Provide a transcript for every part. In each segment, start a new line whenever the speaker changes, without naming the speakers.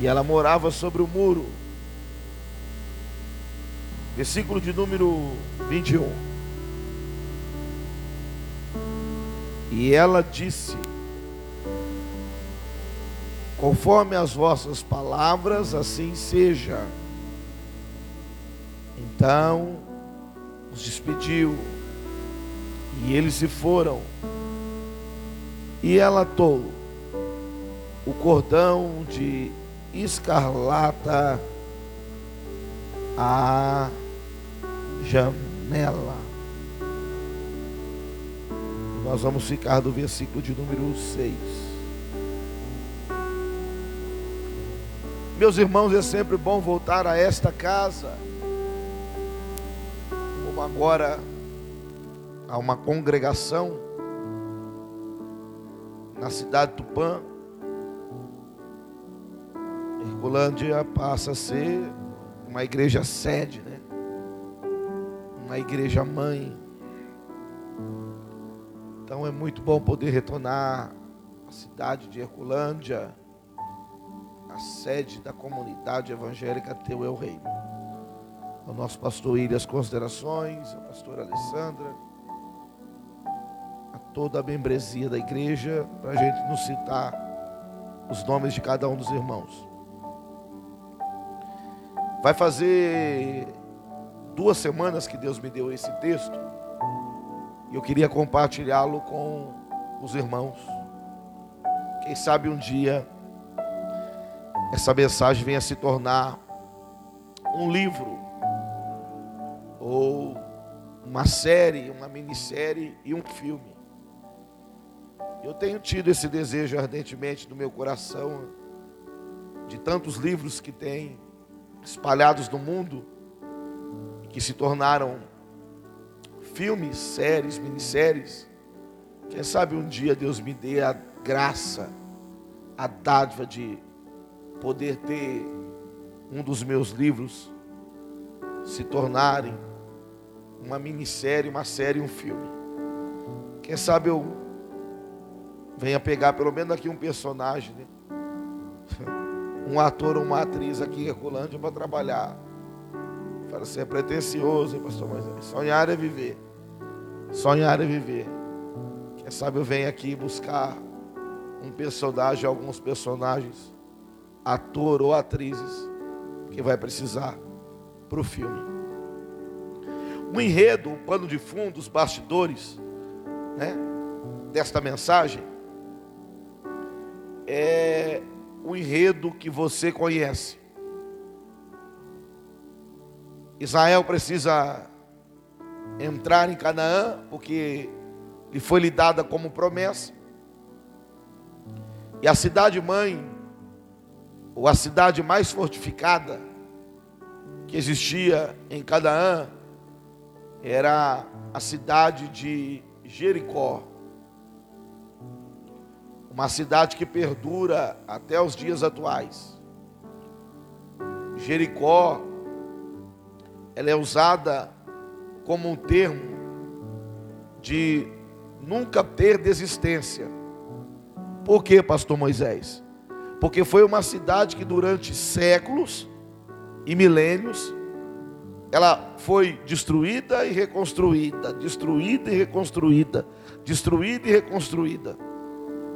E ela morava sobre o muro. Versículo de número 21. E ela disse: Conforme as vossas palavras, assim seja. Então os despediu e eles se foram. E ela atou o cordão de escarlata à janela. Nós vamos ficar do versículo de número 6. Meus irmãos, é sempre bom voltar a esta casa. Como agora a uma congregação na cidade de Tupã. Herculândia passa a ser uma igreja sede, né? Uma igreja mãe. Então é muito bom poder retornar à cidade de Herculândia, a sede da comunidade evangélica Teu é o Reino. O nosso pastor Ilha, as considerações, a pastora Alessandra toda a membresia da igreja, para a gente não citar os nomes de cada um dos irmãos. Vai fazer duas semanas que Deus me deu esse texto, e eu queria compartilhá-lo com os irmãos. Quem sabe um dia essa mensagem venha se tornar um livro ou uma série, uma minissérie e um filme. Eu tenho tido esse desejo ardentemente no meu coração, de tantos livros que tem espalhados no mundo, que se tornaram filmes, séries, minisséries. Quem sabe um dia Deus me dê a graça, a dádiva de poder ter um dos meus livros se tornarem uma minissérie, uma série, um filme. Quem sabe eu venha pegar pelo menos aqui um personagem, né? um ator ou uma atriz aqui em Herculândia para trabalhar. Fala assim, é pretencioso, hein, pastor Moisés? Sonhar é viver. Sonhar é viver. Quem sabe eu venho aqui buscar um personagem, alguns personagens, ator ou atrizes, que vai precisar para o filme. O enredo, o pano de fundo, os bastidores, né, desta mensagem, é o enredo que você conhece. Israel precisa entrar em Canaã, porque lhe foi lhe dada como promessa. E a cidade mãe, ou a cidade mais fortificada que existia em Canaã, era a cidade de Jericó uma cidade que perdura até os dias atuais. Jericó, ela é usada como um termo de nunca ter desistência. Por quê, pastor Moisés? Porque foi uma cidade que durante séculos e milênios ela foi destruída e reconstruída, destruída e reconstruída, destruída e reconstruída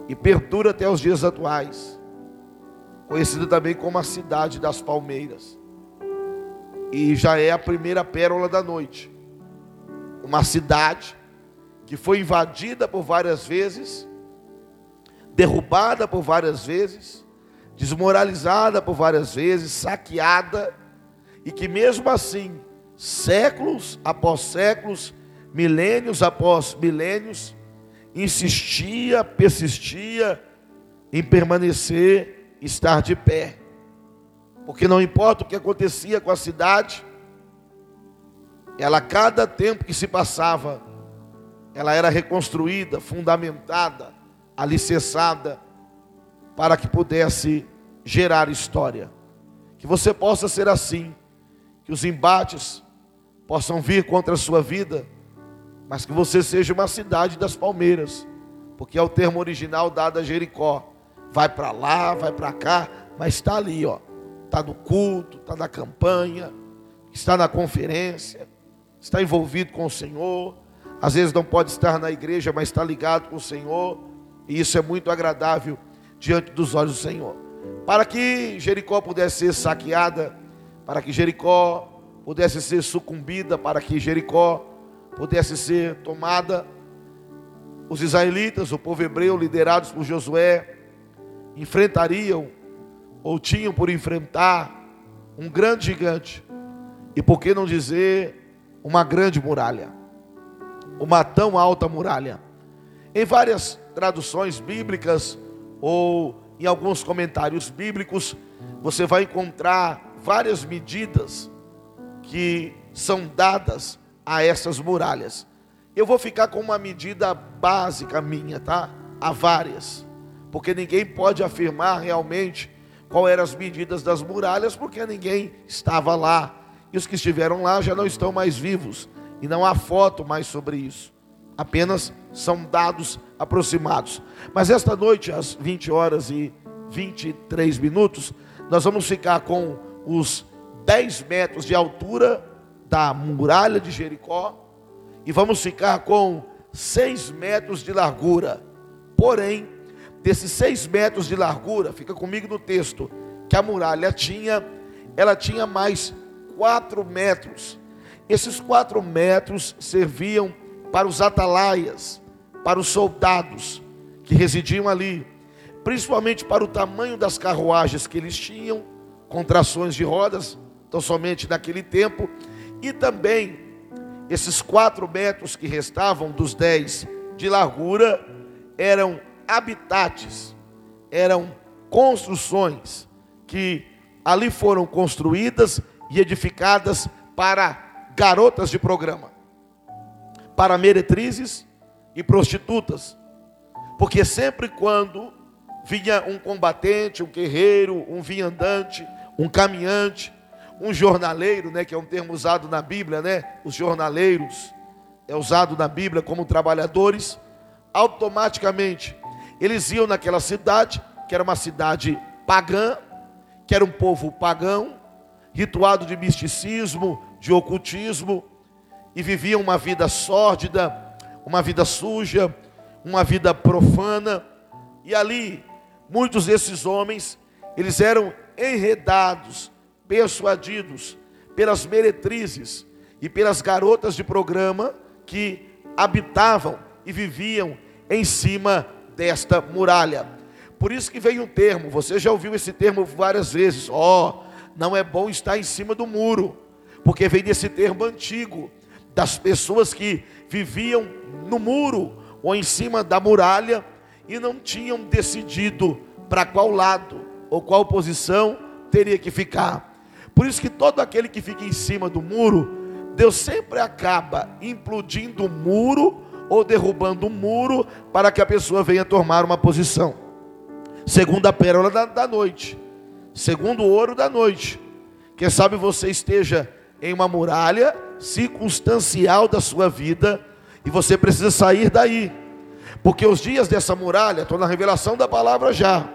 e perdura até os dias atuais, conhecida também como a cidade das palmeiras, e já é a primeira pérola da noite. Uma cidade que foi invadida por várias vezes, derrubada por várias vezes, desmoralizada por várias vezes, saqueada, e que mesmo assim, séculos após séculos, milênios após milênios, insistia, persistia em permanecer, estar de pé. Porque não importa o que acontecia com a cidade, ela, cada tempo que se passava, ela era reconstruída, fundamentada, alicerçada, para que pudesse gerar história. Que você possa ser assim, que os embates possam vir contra a sua vida mas que você seja uma cidade das palmeiras, porque é o termo original dado a Jericó. Vai para lá, vai para cá, mas está ali, ó. Está no culto, está na campanha, está na conferência, está envolvido com o Senhor. Às vezes não pode estar na igreja, mas está ligado com o Senhor. E isso é muito agradável diante dos olhos do Senhor. Para que Jericó pudesse ser saqueada, para que Jericó pudesse ser sucumbida, para que Jericó pudesse ser tomada, os israelitas, o povo hebreu, liderados por Josué, enfrentariam ou tinham por enfrentar um grande gigante, e por que não dizer uma grande muralha, uma tão alta muralha. Em várias traduções bíblicas ou em alguns comentários bíblicos, você vai encontrar várias medidas que são dadas a essas muralhas. Eu vou ficar com uma medida básica minha, tá? Há várias, porque ninguém pode afirmar realmente qual eram as medidas das muralhas, porque ninguém estava lá. E os que estiveram lá já não estão mais vivos, e não há foto mais sobre isso. Apenas são dados aproximados. Mas esta noite, às 20 horas e 23 minutos, nós vamos ficar com os 10 metros de altura da muralha de Jericó e vamos ficar com 6 metros de largura. Porém, desses 6 metros de largura, fica comigo no texto, que a muralha tinha, ela tinha mais 4 metros. Esses 4 metros serviam para os atalaias, para os soldados que residiam ali, principalmente para o tamanho das carruagens que eles tinham, com trações de rodas, então somente naquele tempo, e também esses quatro metros que restavam dos dez de largura eram habitats, eram construções que ali foram construídas e edificadas para garotas de programa, para meretrizes e prostitutas, porque sempre quando vinha um combatente, um guerreiro, um viandante, um caminhante, um jornaleiro, né, que é um termo usado na Bíblia, né? Os jornaleiros é usado na Bíblia como trabalhadores, automaticamente eles iam naquela cidade, que era uma cidade pagã, que era um povo pagão, rituado de misticismo, de ocultismo, e viviam uma vida sórdida, uma vida suja, uma vida profana, e ali muitos desses homens, eles eram enredados persuadidos pelas meretrizes e pelas garotas de programa que habitavam e viviam em cima desta muralha. Por isso que veio um termo, você já ouviu esse termo várias vezes, ó, oh, não é bom estar em cima do muro, porque vem desse termo antigo, das pessoas que viviam no muro ou em cima da muralha e não tinham decidido para qual lado ou qual posição teria que ficar. Por isso que todo aquele que fica em cima do muro, Deus sempre acaba implodindo o muro ou derrubando o muro para que a pessoa venha tomar uma posição. Segundo a pérola da, da noite, segundo ouro da noite. Quem sabe você esteja em uma muralha circunstancial da sua vida e você precisa sair daí. Porque os dias dessa muralha, estou na revelação da palavra já.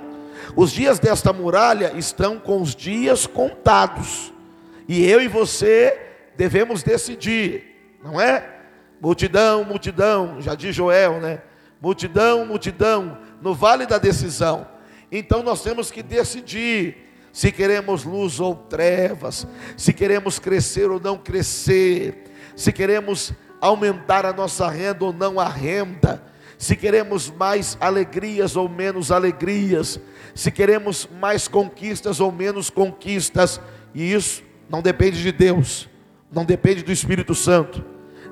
Os dias desta muralha estão com os dias contados. E eu e você devemos decidir, não é? Multidão, multidão, já diz Joel, né? Multidão, multidão, no vale da decisão. Então nós temos que decidir se queremos luz ou trevas, se queremos crescer ou não crescer, se queremos aumentar a nossa renda ou não a renda, se queremos mais alegrias ou menos alegrias, se queremos mais conquistas ou menos conquistas, e isso não depende de Deus, não depende do Espírito Santo,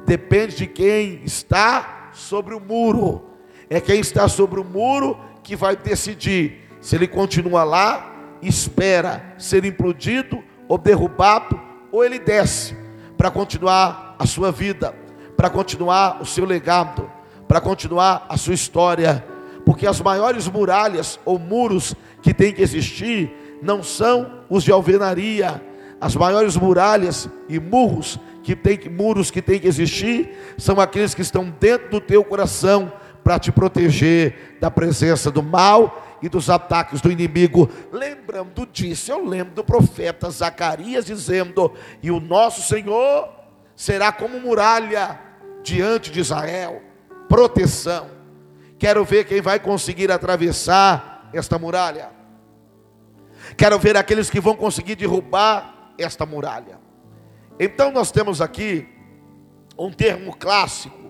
depende de quem está sobre o muro. É quem está sobre o muro que vai decidir se ele continua lá, espera ser implodido ou derrubado, ou ele desce para continuar a sua vida, para continuar o seu legado, para continuar a sua história porque as maiores muralhas ou muros que tem que existir não são os de alvenaria. As maiores muralhas e murros que tem muros que tem que existir são aqueles que estão dentro do teu coração para te proteger da presença do mal e dos ataques do inimigo. Lembrando disso, eu lembro do profeta Zacarias dizendo: E o nosso Senhor será como muralha diante de Israel proteção. Quero ver quem vai conseguir atravessar esta muralha. Quero ver aqueles que vão conseguir derrubar esta muralha. Então nós temos aqui um termo clássico,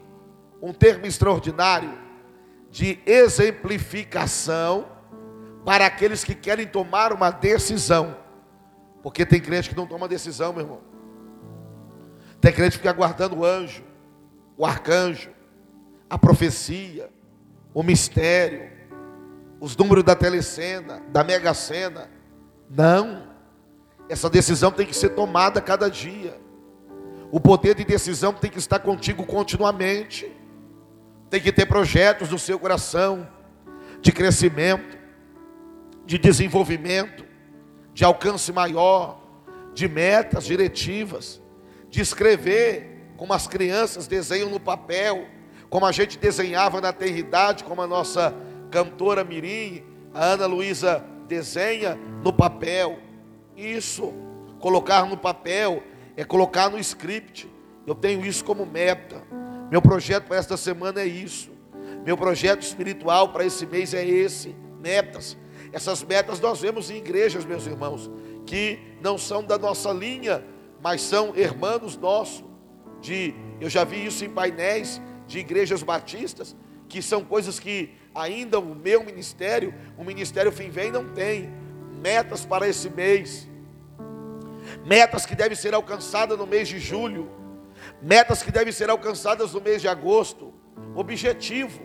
um termo extraordinário de exemplificação para aqueles que querem tomar uma decisão. Porque tem crente que não toma decisão, meu irmão. Tem crente que fica aguardando o anjo, o arcanjo, a profecia, o mistério, os números da telecena, da mega cena. Não. Essa decisão tem que ser tomada cada dia. O poder de decisão tem que estar contigo continuamente. Tem que ter projetos no seu coração de crescimento, de desenvolvimento, de alcance maior, de metas diretivas, de escrever como as crianças desenham no papel, como a gente desenhava na eternidade, como a nossa cantora Mirim, a Ana Luísa desenha no papel. Isso, colocar no papel, é colocar no script. Eu tenho isso como meta. Meu projeto para esta semana é isso. Meu projeto espiritual para esse mês é esse. Metas. Essas metas nós vemos em igrejas, meus irmãos, que não são da nossa linha, mas são irmãos nossos. De, eu já vi isso em painéis de igrejas batistas, que são coisas que ainda o meu ministério, o ministério Fim Vem, não tem. Metas para esse mês, metas que devem ser alcançadas no mês de julho, metas que devem ser alcançadas no mês de agosto, objetivo,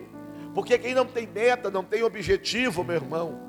porque quem não tem meta, não tem objetivo, meu irmão,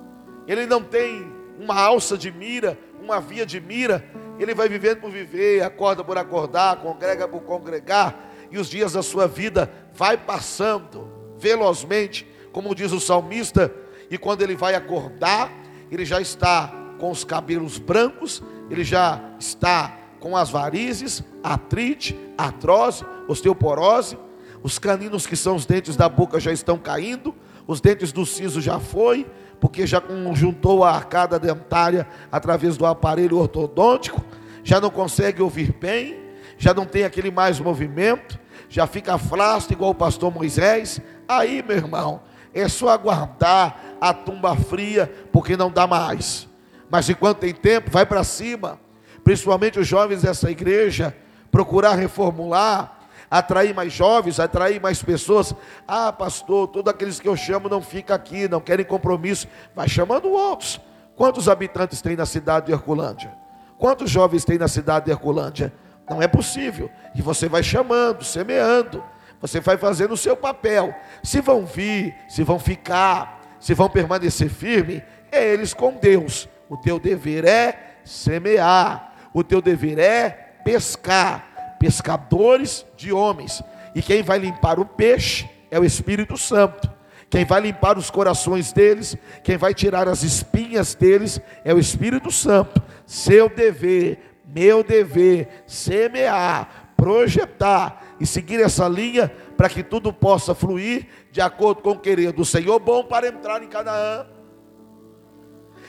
ele não tem uma alça de mira, uma via de mira, ele vai vivendo por viver, acorda por acordar, congrega por congregar, e os dias da sua vida vai passando velozmente, como diz o salmista, e quando ele vai acordar, ele já está com os cabelos brancos, ele já está com as varizes, artrite, artrose, osteoporose, os caninos que são os dentes da boca já estão caindo, os dentes do siso já foi, porque já juntou a arcada dentária através do aparelho ortodôntico, já não consegue ouvir bem, já não tem aquele mais movimento, já fica flácido igual o pastor Moisés. Aí, meu irmão, é só aguardar a tumba fria, porque não dá mais. Mas enquanto tem tempo, vai para cima, principalmente os jovens dessa igreja, procurar reformular, atrair mais jovens, atrair mais pessoas. Ah, pastor, todos aqueles que eu chamo não ficam aqui, não querem compromisso. Vai chamando outros. Quantos habitantes tem na cidade de Herculândia? Quantos jovens tem na cidade de Herculândia? Não é possível. E você vai chamando, semeando. Você vai fazendo o seu papel. Se vão vir, se vão ficar, se vão permanecer firme, é eles com Deus. O teu dever é semear. O teu dever é pescar. Pescadores de homens. E quem vai limpar o peixe é o Espírito Santo. Quem vai limpar os corações deles, quem vai tirar as espinhas deles é o Espírito Santo. Seu dever meu dever semear, projetar e seguir essa linha para que tudo possa fluir de acordo com o querer do Senhor bom para entrar em Canaã.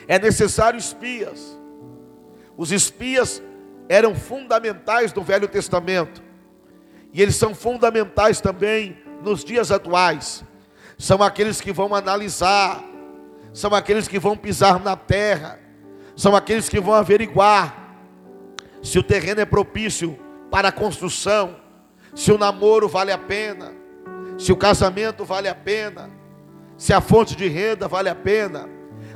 É necessário espias. Os espias eram fundamentais no Velho Testamento. E eles são fundamentais também nos dias atuais. São aqueles que vão analisar, são aqueles que vão pisar na terra, são aqueles que vão averiguar se o terreno é propício para a construção, se o namoro vale a pena, se o casamento vale a pena, se a fonte de renda vale a pena,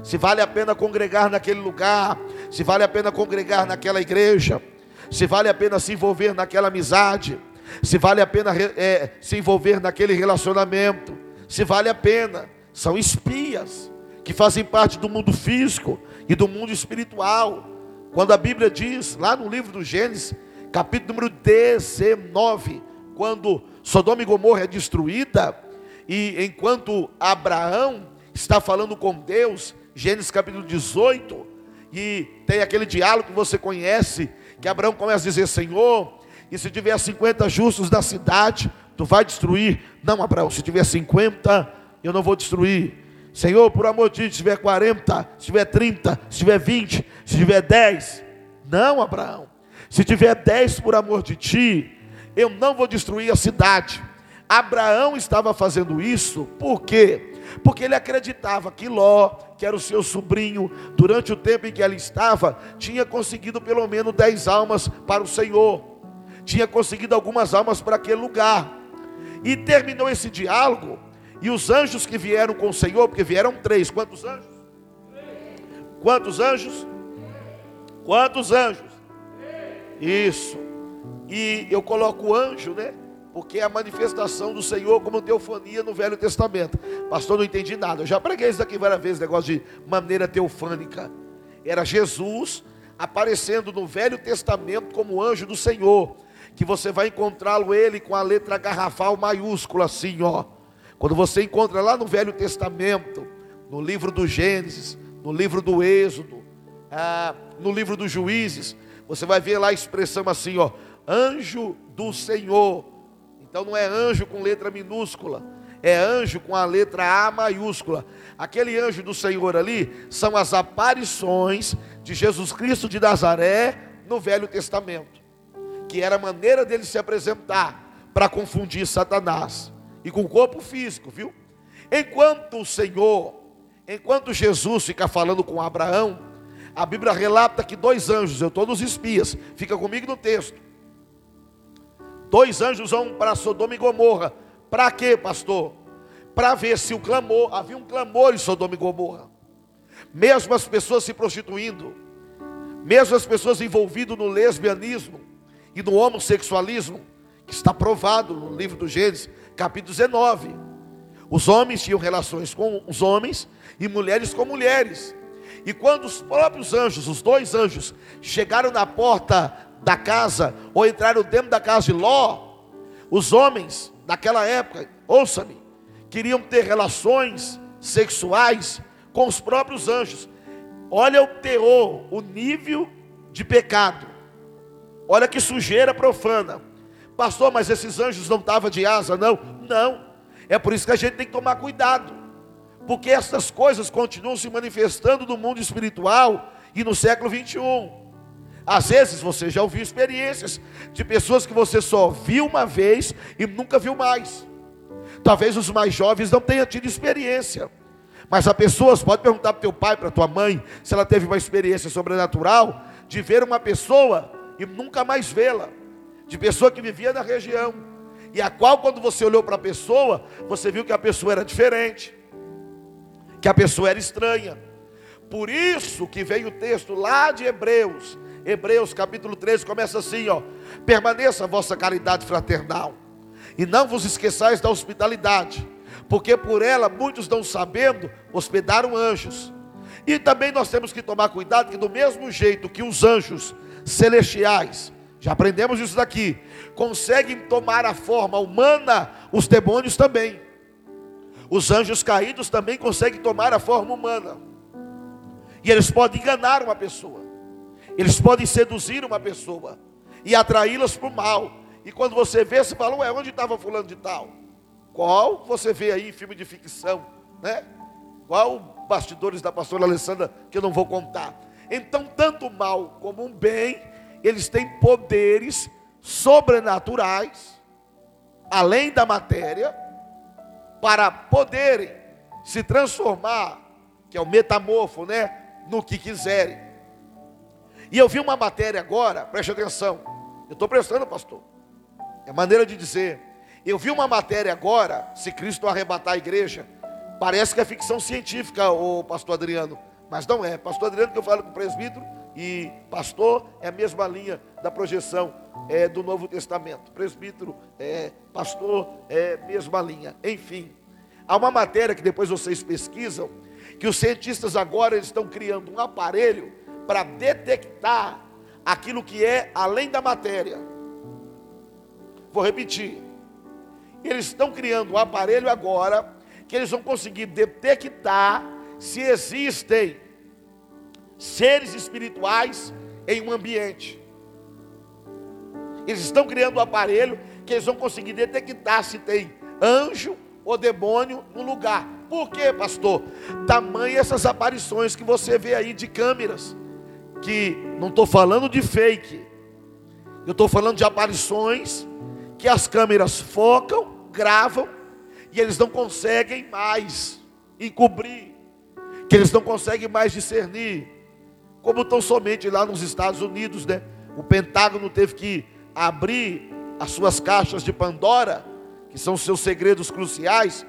se vale a pena congregar naquele lugar, se vale a pena congregar naquela igreja, se vale a pena se envolver naquela amizade, se vale a pena é, se envolver naquele relacionamento, se vale a pena. São espias que fazem parte do mundo físico e do mundo espiritual. Quando a Bíblia diz, lá no livro do Gênesis, capítulo número 19, quando Sodoma e Gomorra é destruída, e enquanto Abraão está falando com Deus, Gênesis capítulo 18, e tem aquele diálogo que você conhece, que Abraão começa a dizer: Senhor, e se tiver 50 justos da cidade, tu vai destruir? Não, Abraão, se tiver 50, eu não vou destruir. Senhor, por amor de Deus, se tiver 40, se tiver 30, se tiver 20, se tiver 10. Não, Abraão. Se tiver 10 por amor de ti, eu não vou destruir a cidade. Abraão estava fazendo isso por quê? Porque ele acreditava que Ló, que era o seu sobrinho, durante o tempo em que ele estava, tinha conseguido pelo menos 10 almas para o Senhor, tinha conseguido algumas almas para aquele lugar. E terminou esse diálogo, e os anjos que vieram com o Senhor, porque vieram três, quantos anjos? Quantos anjos? Quantos anjos? Isso. E eu coloco anjo, né? Porque é a manifestação do Senhor como teofania no Velho Testamento. Pastor, não entendi nada. Eu já preguei isso aqui várias vezes, negócio de maneira teofânica. Era Jesus aparecendo no Velho Testamento como anjo do Senhor. Que você vai encontrá-lo ele com a letra garrafal maiúscula, assim, ó. Quando você encontra lá no Velho Testamento, no livro do Gênesis, no livro do Êxodo, ah, no livro dos Juízes, você vai ver lá a expressão assim, ó, anjo do Senhor. Então não é anjo com letra minúscula, é anjo com a letra A maiúscula. Aquele anjo do Senhor ali são as aparições de Jesus Cristo de Nazaré no Velho Testamento, que era a maneira dele se apresentar para confundir Satanás e com o corpo físico, viu? Enquanto o Senhor, enquanto Jesus fica falando com Abraão, a Bíblia relata que dois anjos, eu estou nos espias, fica comigo no texto. Dois anjos vão para Sodoma e Gomorra. Para quê, pastor? Para ver se o clamor, havia um clamor em Sodoma e Gomorra. Mesmo as pessoas se prostituindo, mesmo as pessoas envolvidas no lesbianismo e no homossexualismo, que está provado no livro do Gênesis, capítulo 19. Os homens tinham relações com os homens e mulheres com mulheres. E quando os próprios anjos, os dois anjos, chegaram na porta da casa, ou entraram dentro da casa de Ló, os homens daquela época, ouça-me, queriam ter relações sexuais com os próprios anjos. Olha o terror, o nível de pecado. Olha que sujeira profana. Pastor, mas esses anjos não estavam de asa, não? Não. É por isso que a gente tem que tomar cuidado. Porque essas coisas continuam se manifestando no mundo espiritual e no século 21. Às vezes você já ouviu experiências de pessoas que você só viu uma vez e nunca viu mais. Talvez os mais jovens não tenham tido experiência. Mas a pessoas, pode perguntar para teu pai, para tua mãe, se ela teve uma experiência sobrenatural de ver uma pessoa e nunca mais vê-la. De pessoa que vivia na região. E a qual, quando você olhou para a pessoa, você viu que a pessoa era diferente. Que a pessoa era estranha. Por isso que veio o texto lá de Hebreus, Hebreus capítulo 13 começa assim, ó: Permaneça a vossa caridade fraternal, e não vos esqueçais da hospitalidade, porque por ela muitos não sabendo hospedaram anjos. E também nós temos que tomar cuidado que do mesmo jeito que os anjos celestiais, já aprendemos isso daqui, conseguem tomar a forma humana, os demônios também. Os anjos caídos também conseguem tomar a forma humana. E eles podem enganar uma pessoa. Eles podem seduzir uma pessoa e atraí-las para o mal. E quando você vê, você fala, ué, onde estava fulano de tal? Qual você vê aí filme de ficção, né? Qual bastidores da pastora Alessandra que eu não vou contar. Então, tanto o mal como o bem, eles têm poderes sobrenaturais, além da matéria, para poderem se transformar, que é o metamorfo, né? No que quiserem. E eu vi uma matéria agora, preste atenção. Eu estou prestando, pastor. É maneira de dizer. Eu vi uma matéria agora, se Cristo arrebatar a igreja. Parece que é ficção científica, o pastor Adriano. Mas não é. Pastor Adriano, que eu falo com o presbítero, e pastor é a mesma linha da projeção é, do Novo Testamento. Presbítero, é, pastor é mesma linha. Enfim, há uma matéria que depois vocês pesquisam, que os cientistas agora estão criando um aparelho para detectar aquilo que é além da matéria. Vou repetir. Eles estão criando um aparelho agora que eles vão conseguir detectar se existem seres espirituais em um ambiente. Eles estão criando um aparelho que eles vão conseguir detectar se tem anjo ou demônio no lugar. Por quê, pastor? Tamanho essas aparições que você vê aí de câmeras, que não estou falando de fake, eu estou falando de aparições que as câmeras focam, gravam e eles não conseguem mais encobrir, que eles não conseguem mais discernir, como estão somente lá nos Estados Unidos, né? O Pentágono teve que abrir as suas caixas de Pandora, que são seus segredos cruciais,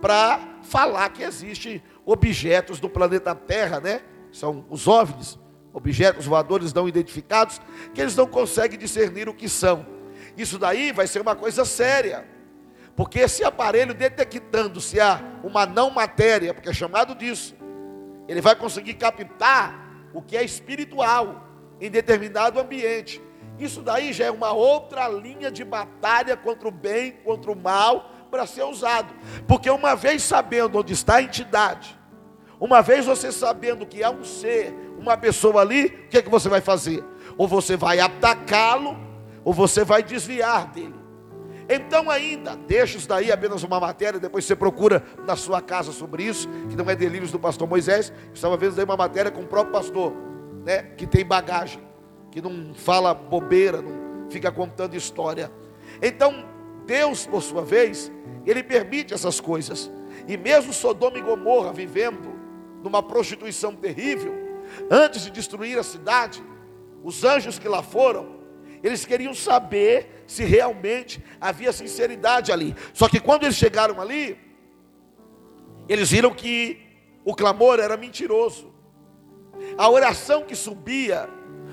para falar que existem objetos do planeta Terra, né? São os OVNIs, objetos voadores não identificados, que eles não conseguem discernir o que são. Isso daí vai ser uma coisa séria. Porque esse aparelho detectando se há uma não matéria, porque é chamado disso, ele vai conseguir captar o que é espiritual em determinado ambiente. Isso daí já é uma outra linha de batalha contra o bem, contra o mal, para ser usado. Porque uma vez sabendo onde está a entidade, uma vez você sabendo que há um ser, uma pessoa ali, o que é que você vai fazer? Ou você vai atacá-lo, ou você vai desviar dele. Então ainda, deixa isso daí apenas uma matéria, depois você procura na sua casa sobre isso, que não é delírios do pastor Moisés, estava vendo daí uma matéria com o próprio pastor, né, que tem bagagem, que não fala bobeira, não fica contando história. Então, Deus, por sua vez, ele permite essas coisas. E mesmo Sodoma e Gomorra vivendo numa prostituição terrível, antes de destruir a cidade, os anjos que lá foram, eles queriam saber se realmente havia sinceridade ali. Só que quando eles chegaram ali, eles viram que o clamor era mentiroso. A oração que subia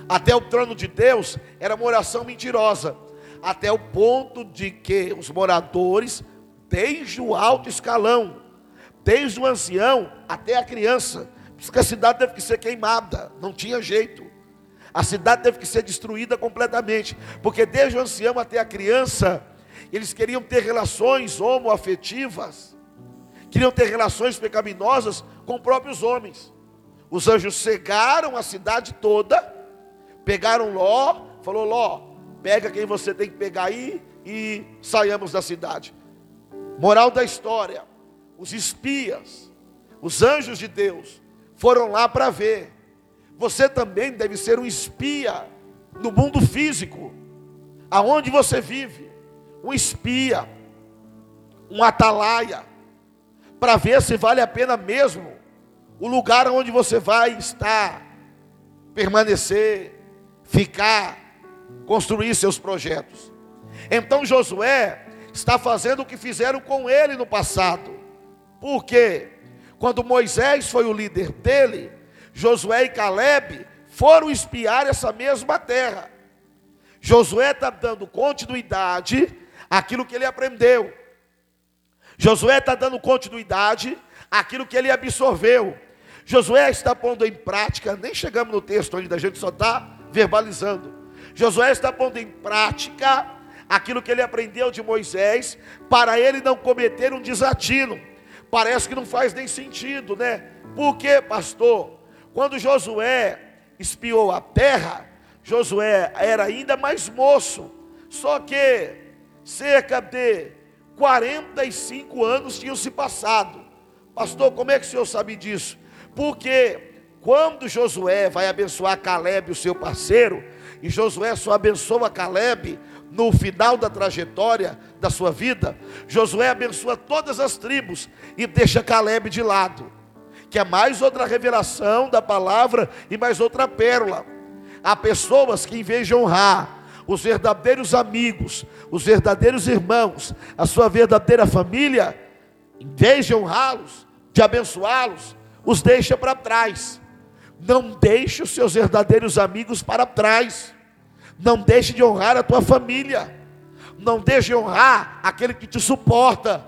até o trono de Deus era uma oração mentirosa, até o ponto de que os moradores, desde o alto escalão, desde o ancião até a criança, porque a cidade teve que ser queimada, não tinha jeito. A cidade teve que ser destruída completamente, porque desde o ancião até a criança, eles queriam ter relações homoafetivas, queriam ter relações pecaminosas com próprios homens. Os anjos cegaram a cidade toda, pegaram Ló, falou: Ló, pega quem você tem que pegar aí e saiamos da cidade. Moral da história: os espias, os anjos de Deus, foram lá para ver você também deve ser um espia no mundo físico, aonde você vive, um espia, um atalaia, para ver se vale a pena mesmo o lugar onde você vai estar, permanecer, ficar, construir seus projetos. Então Josué está fazendo o que fizeram com ele no passado. Por quê? Quando Moisés foi o líder dele, Josué e Caleb foram espiar essa mesma terra. Josué está dando continuidade àquilo que ele aprendeu. Josué está dando continuidade àquilo que ele absorveu. Josué está pondo em prática, nem chegamos no texto ainda, a gente só está verbalizando. Josué está pondo em prática aquilo que ele aprendeu de Moisés, para ele não cometer um desatino. Parece que não faz nem sentido, né? Por quê, pastor? Quando Josué espiou a terra, Josué era ainda mais moço, só que cerca de 45 anos tinham se passado. Pastor, como é que o senhor sabe disso? Porque quando Josué vai abençoar Caleb, o seu parceiro, e Josué só abençoa Caleb no final da trajetória da sua vida, Josué abençoa todas as tribos e deixa Caleb de lado que é mais outra revelação da palavra e mais outra pérola. Há pessoas que, em vez de honrar os verdadeiros amigos, os verdadeiros irmãos, a sua verdadeira família, em vez de honrá-los, de abençoá-los, os deixa para trás. Não deixe os seus verdadeiros amigos para trás. Não deixe de honrar a tua família. Não deixe de honrar aquele que te suporta.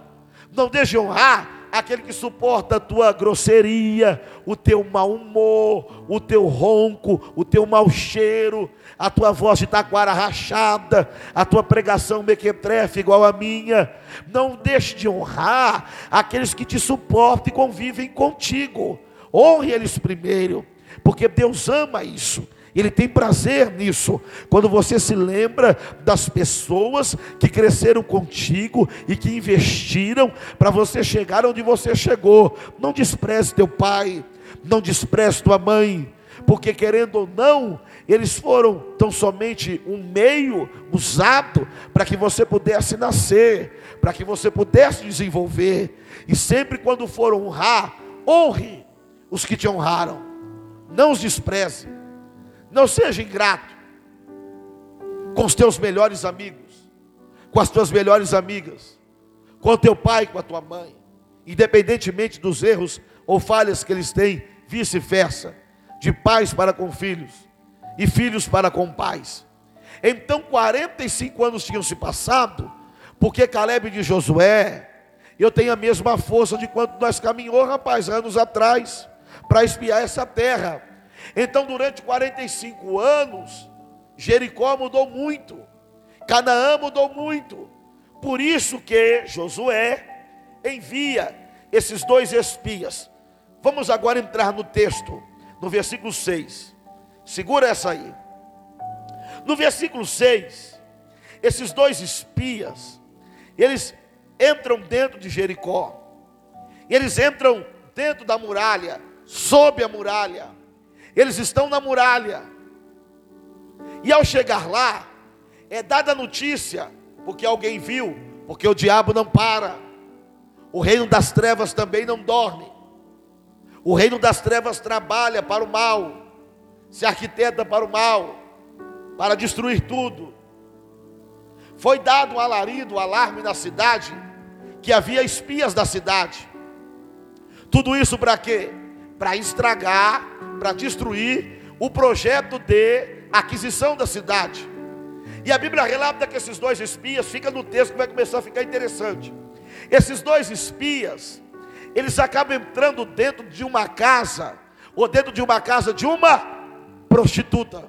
Não deixe de honrar aquele que suporta a tua grosseria, o teu mau humor, o teu ronco, o teu mau cheiro, a tua voz de taquara rachada, a tua pregação mequetrefe igual a minha. Não deixe de honrar aqueles que te suportam e convivem contigo. Honre eles primeiro, porque Deus ama isso. Ele tem prazer nisso. Quando você se lembra das pessoas que cresceram contigo e que investiram para você chegar onde você chegou. Não despreze teu pai, não despreze tua mãe, porque querendo ou não, eles foram tão somente um meio usado para que você pudesse nascer, para que você pudesse desenvolver. E sempre quando for honrar, honre os que te honraram, não os despreze. Não seja ingrato com os teus melhores amigos, com as tuas melhores amigas, com o teu pai, com a tua mãe, independentemente dos erros ou falhas que eles têm, vice-versa, de pais para com filhos e filhos para com pais. Então 45 anos tinham se passado, porque Caleb de Josué, eu tenho a mesma força de quanto nós caminhou, rapaz, anos atrás, para espiar essa terra. Então, durante 45 anos, Jericó mudou muito, Canaã mudou muito. Por isso que Josué envia esses dois espias. Vamos agora entrar no texto, no versículo 6. Segura essa aí. No versículo 6, esses dois espias, eles entram dentro de Jericó. Eles entram dentro da muralha, sob a muralha. Eles estão na muralha. E ao chegar lá, é dada a notícia, porque alguém viu, porque o diabo não para. O reino das trevas também não dorme. O reino das trevas trabalha para o mal, se arquiteta para o mal, para destruir tudo. Foi dado um alarido, um alarme na cidade, que havia espias da cidade. Tudo isso para quê? Para estragar para destruir o projeto de aquisição da cidade. E a Bíblia relata que esses dois espias, fica no texto que vai começar a ficar interessante. Esses dois espias, eles acabam entrando dentro de uma casa, ou dentro de uma casa de uma prostituta.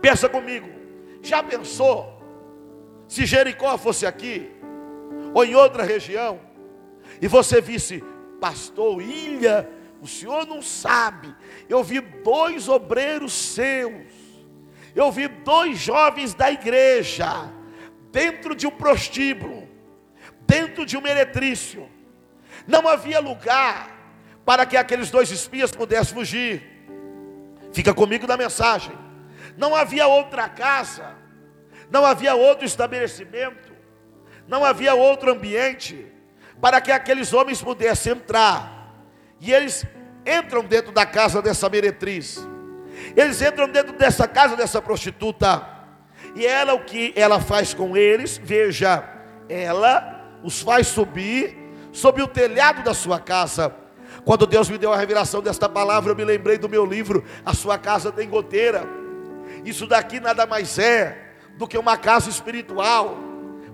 Pensa comigo, já pensou se Jericó fosse aqui, ou em outra região, e você visse pastor, ilha o senhor não sabe. Eu vi dois obreiros seus. Eu vi dois jovens da igreja dentro de um prostíbulo, dentro de um meretrício. Não havia lugar para que aqueles dois espias pudessem fugir. Fica comigo na mensagem. Não havia outra casa, não havia outro estabelecimento, não havia outro ambiente para que aqueles homens pudessem entrar e eles entram dentro da casa dessa meretriz. Eles entram dentro dessa casa dessa prostituta. E ela o que ela faz com eles? Veja, ela os faz subir sob o telhado da sua casa. Quando Deus me deu a revelação desta palavra, eu me lembrei do meu livro, A Sua Casa Tem Goteira. Isso daqui nada mais é do que uma casa espiritual.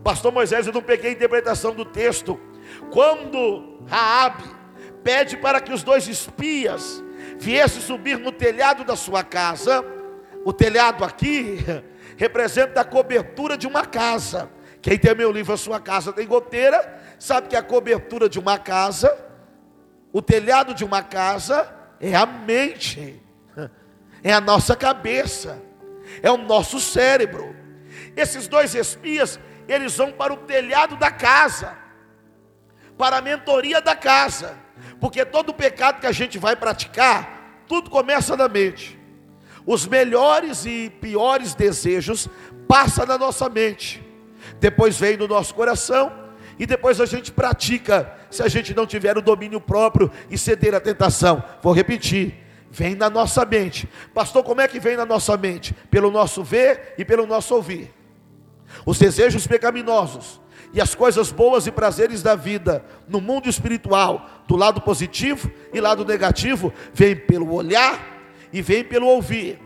Pastor Moisés, eu não peguei a interpretação do texto. Quando Raabe pede para que os dois espias viessem subir no telhado da sua casa. O telhado aqui representa a cobertura de uma casa. Quem tem meu livro A Sua Casa Tem Goteira, sabe que a cobertura de uma casa, o telhado de uma casa, é a mente, é a nossa cabeça, é o nosso cérebro. Esses dois espias, eles vão para o telhado da casa, para a mentoria da casa. Porque todo pecado que a gente vai praticar, tudo começa na mente. Os melhores e piores desejos passam na nossa mente. Depois vem no nosso coração e depois a gente pratica, se a gente não tiver o domínio próprio e ceder à tentação. Vou repetir, vem na nossa mente. Pastor, como é que vem na nossa mente? Pelo nosso ver e pelo nosso ouvir. Os desejos pecaminosos e as coisas boas e prazeres da vida no mundo espiritual, do lado positivo e lado negativo, vem pelo olhar e vem pelo ouvir.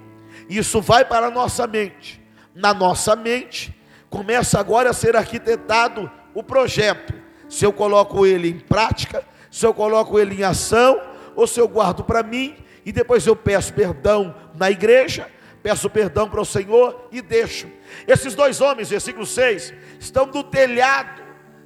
Isso vai para a nossa mente. Na nossa mente começa agora a ser arquitetado o projeto. Se eu coloco ele em prática, se eu coloco ele em ação, ou se eu guardo para mim e depois eu peço perdão na igreja, peço perdão para o Senhor e deixo. Esses dois homens, versículo 6, estão no telhado,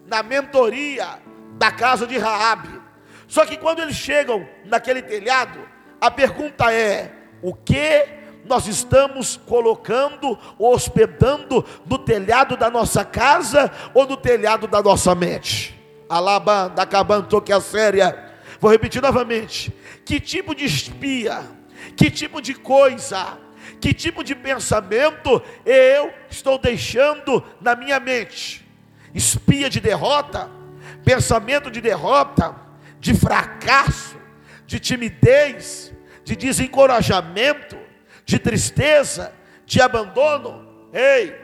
na mentoria da casa de Raabe. Só que quando eles chegam naquele telhado, a pergunta é: o que nós estamos colocando, hospedando no telhado da nossa casa ou no telhado da nossa mente? Alaba, da cabanto que a séria. Vou repetir novamente. Que tipo de espia, que tipo de coisa, que tipo de pensamento eu estou deixando na minha mente? Espia de derrota, pensamento de derrota, de fracasso, de timidez, de desencorajamento, de tristeza, de abandono. Ei,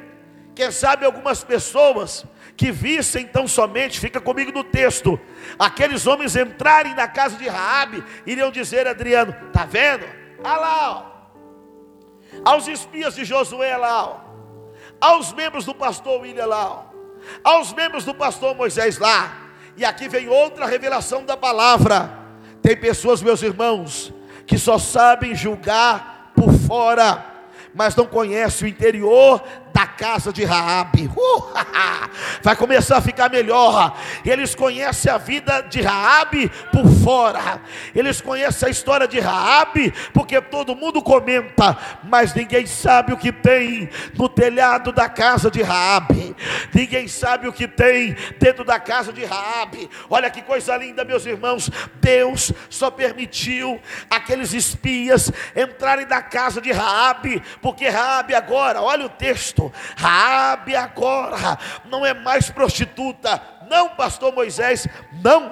quem sabe algumas pessoas que vissem tão somente, fica comigo no texto, aqueles homens entrarem na casa de Raabe, iriam dizer, Adriano, tá vendo? Olha lá, ó. Aos espias de Josué lá, aos membros do pastor William lá, aos membros do pastor Moisés lá, e aqui vem outra revelação da palavra. Tem pessoas, meus irmãos, que só sabem julgar por fora, mas não conhecem o interior da casa de Raabe. Uh, vai começar a ficar melhor. Eles conhecem a vida de Raabe por fora. Eles conhecem a história de Raabe porque todo mundo comenta, mas ninguém sabe o que tem no telhado da casa de Raabe. Ninguém sabe o que tem dentro da casa de Raabe. Olha que coisa linda, meus irmãos. Deus só permitiu aqueles espias entrarem na casa de Raabe, porque Raabe agora, olha o texto, Raabe agora. Não é mais prostituta, não, pastor Moisés, não.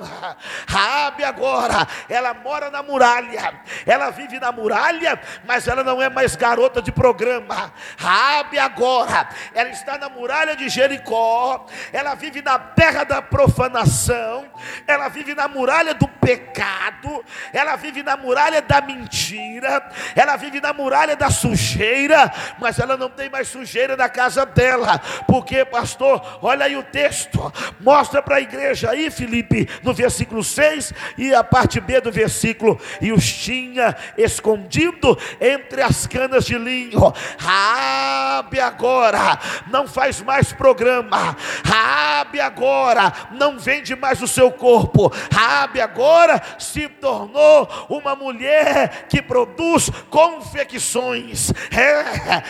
Raabe agora, ela mora na muralha. Ela vive na muralha, mas ela não é mais garota de programa. Raabe agora, ela está na muralha de Jericó. Ela vive na terra da profanação. Ela vive na muralha do pecado. Ela vive na muralha da mentira. Ela vive na muralha da sujeira, mas ela não tem mais sujeira na casa dela. Porque, pastor, olha aí o texto. Mostra Mostra para a igreja aí, Felipe, no versículo 6 e a parte B do versículo. E os tinha escondido entre as canas de linho. Raabe agora não faz mais programa. Raabe agora não vende mais o seu corpo. Raabe agora se tornou uma mulher que produz confecções. É,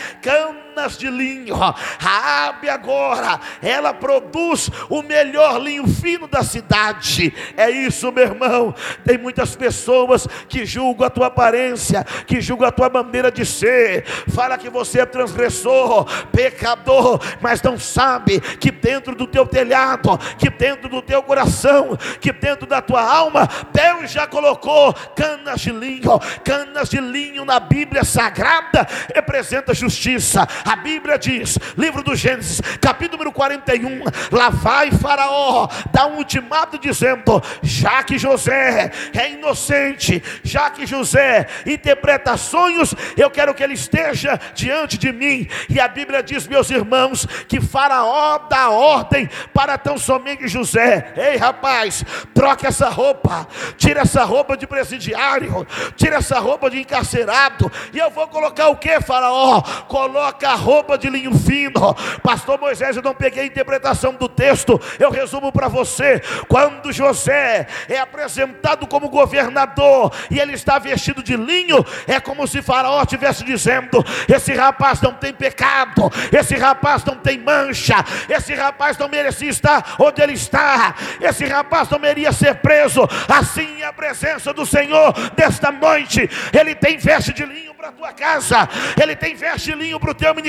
canas de linho. Raabe agora, ela produz o melhor linho fino da cidade. É isso, meu irmão. Tem muitas pessoas que julgam a tua aparência, que julgam a tua maneira de ser. Fala que você é transgressor, pecador, mas não sabe que dentro do teu telhado, que dentro do teu coração, que dentro da tua alma, Deus já colocou canas de linho. Canas de linho na Bíblia Sagrada representa justiça. A Bíblia diz, livro do Gênesis, capítulo número 41, lá vai Faraó, dá um ultimato dizendo: já que José é inocente, já que José interpreta sonhos, eu quero que ele esteja diante de mim. E a Bíblia diz, meus irmãos, que Faraó dá ordem para tão somente José: ei rapaz, troque essa roupa, tira essa roupa de presidiário, tira essa roupa de encarcerado, e eu vou colocar o que, Faraó? Coloca a roupa de linho fino. Pastor Moisés, eu não peguei a interpretação do texto, eu resumo para você. Quando José é apresentado como governador e ele está vestido de linho, é como se Faraó estivesse dizendo: esse rapaz não tem pecado, esse rapaz não tem mancha, esse rapaz não merecia estar onde ele está, esse rapaz não merecia ser preso. Assim é a presença do Senhor nesta noite, ele tem veste de linho para a tua casa, ele tem veste de linho para o teu ministério,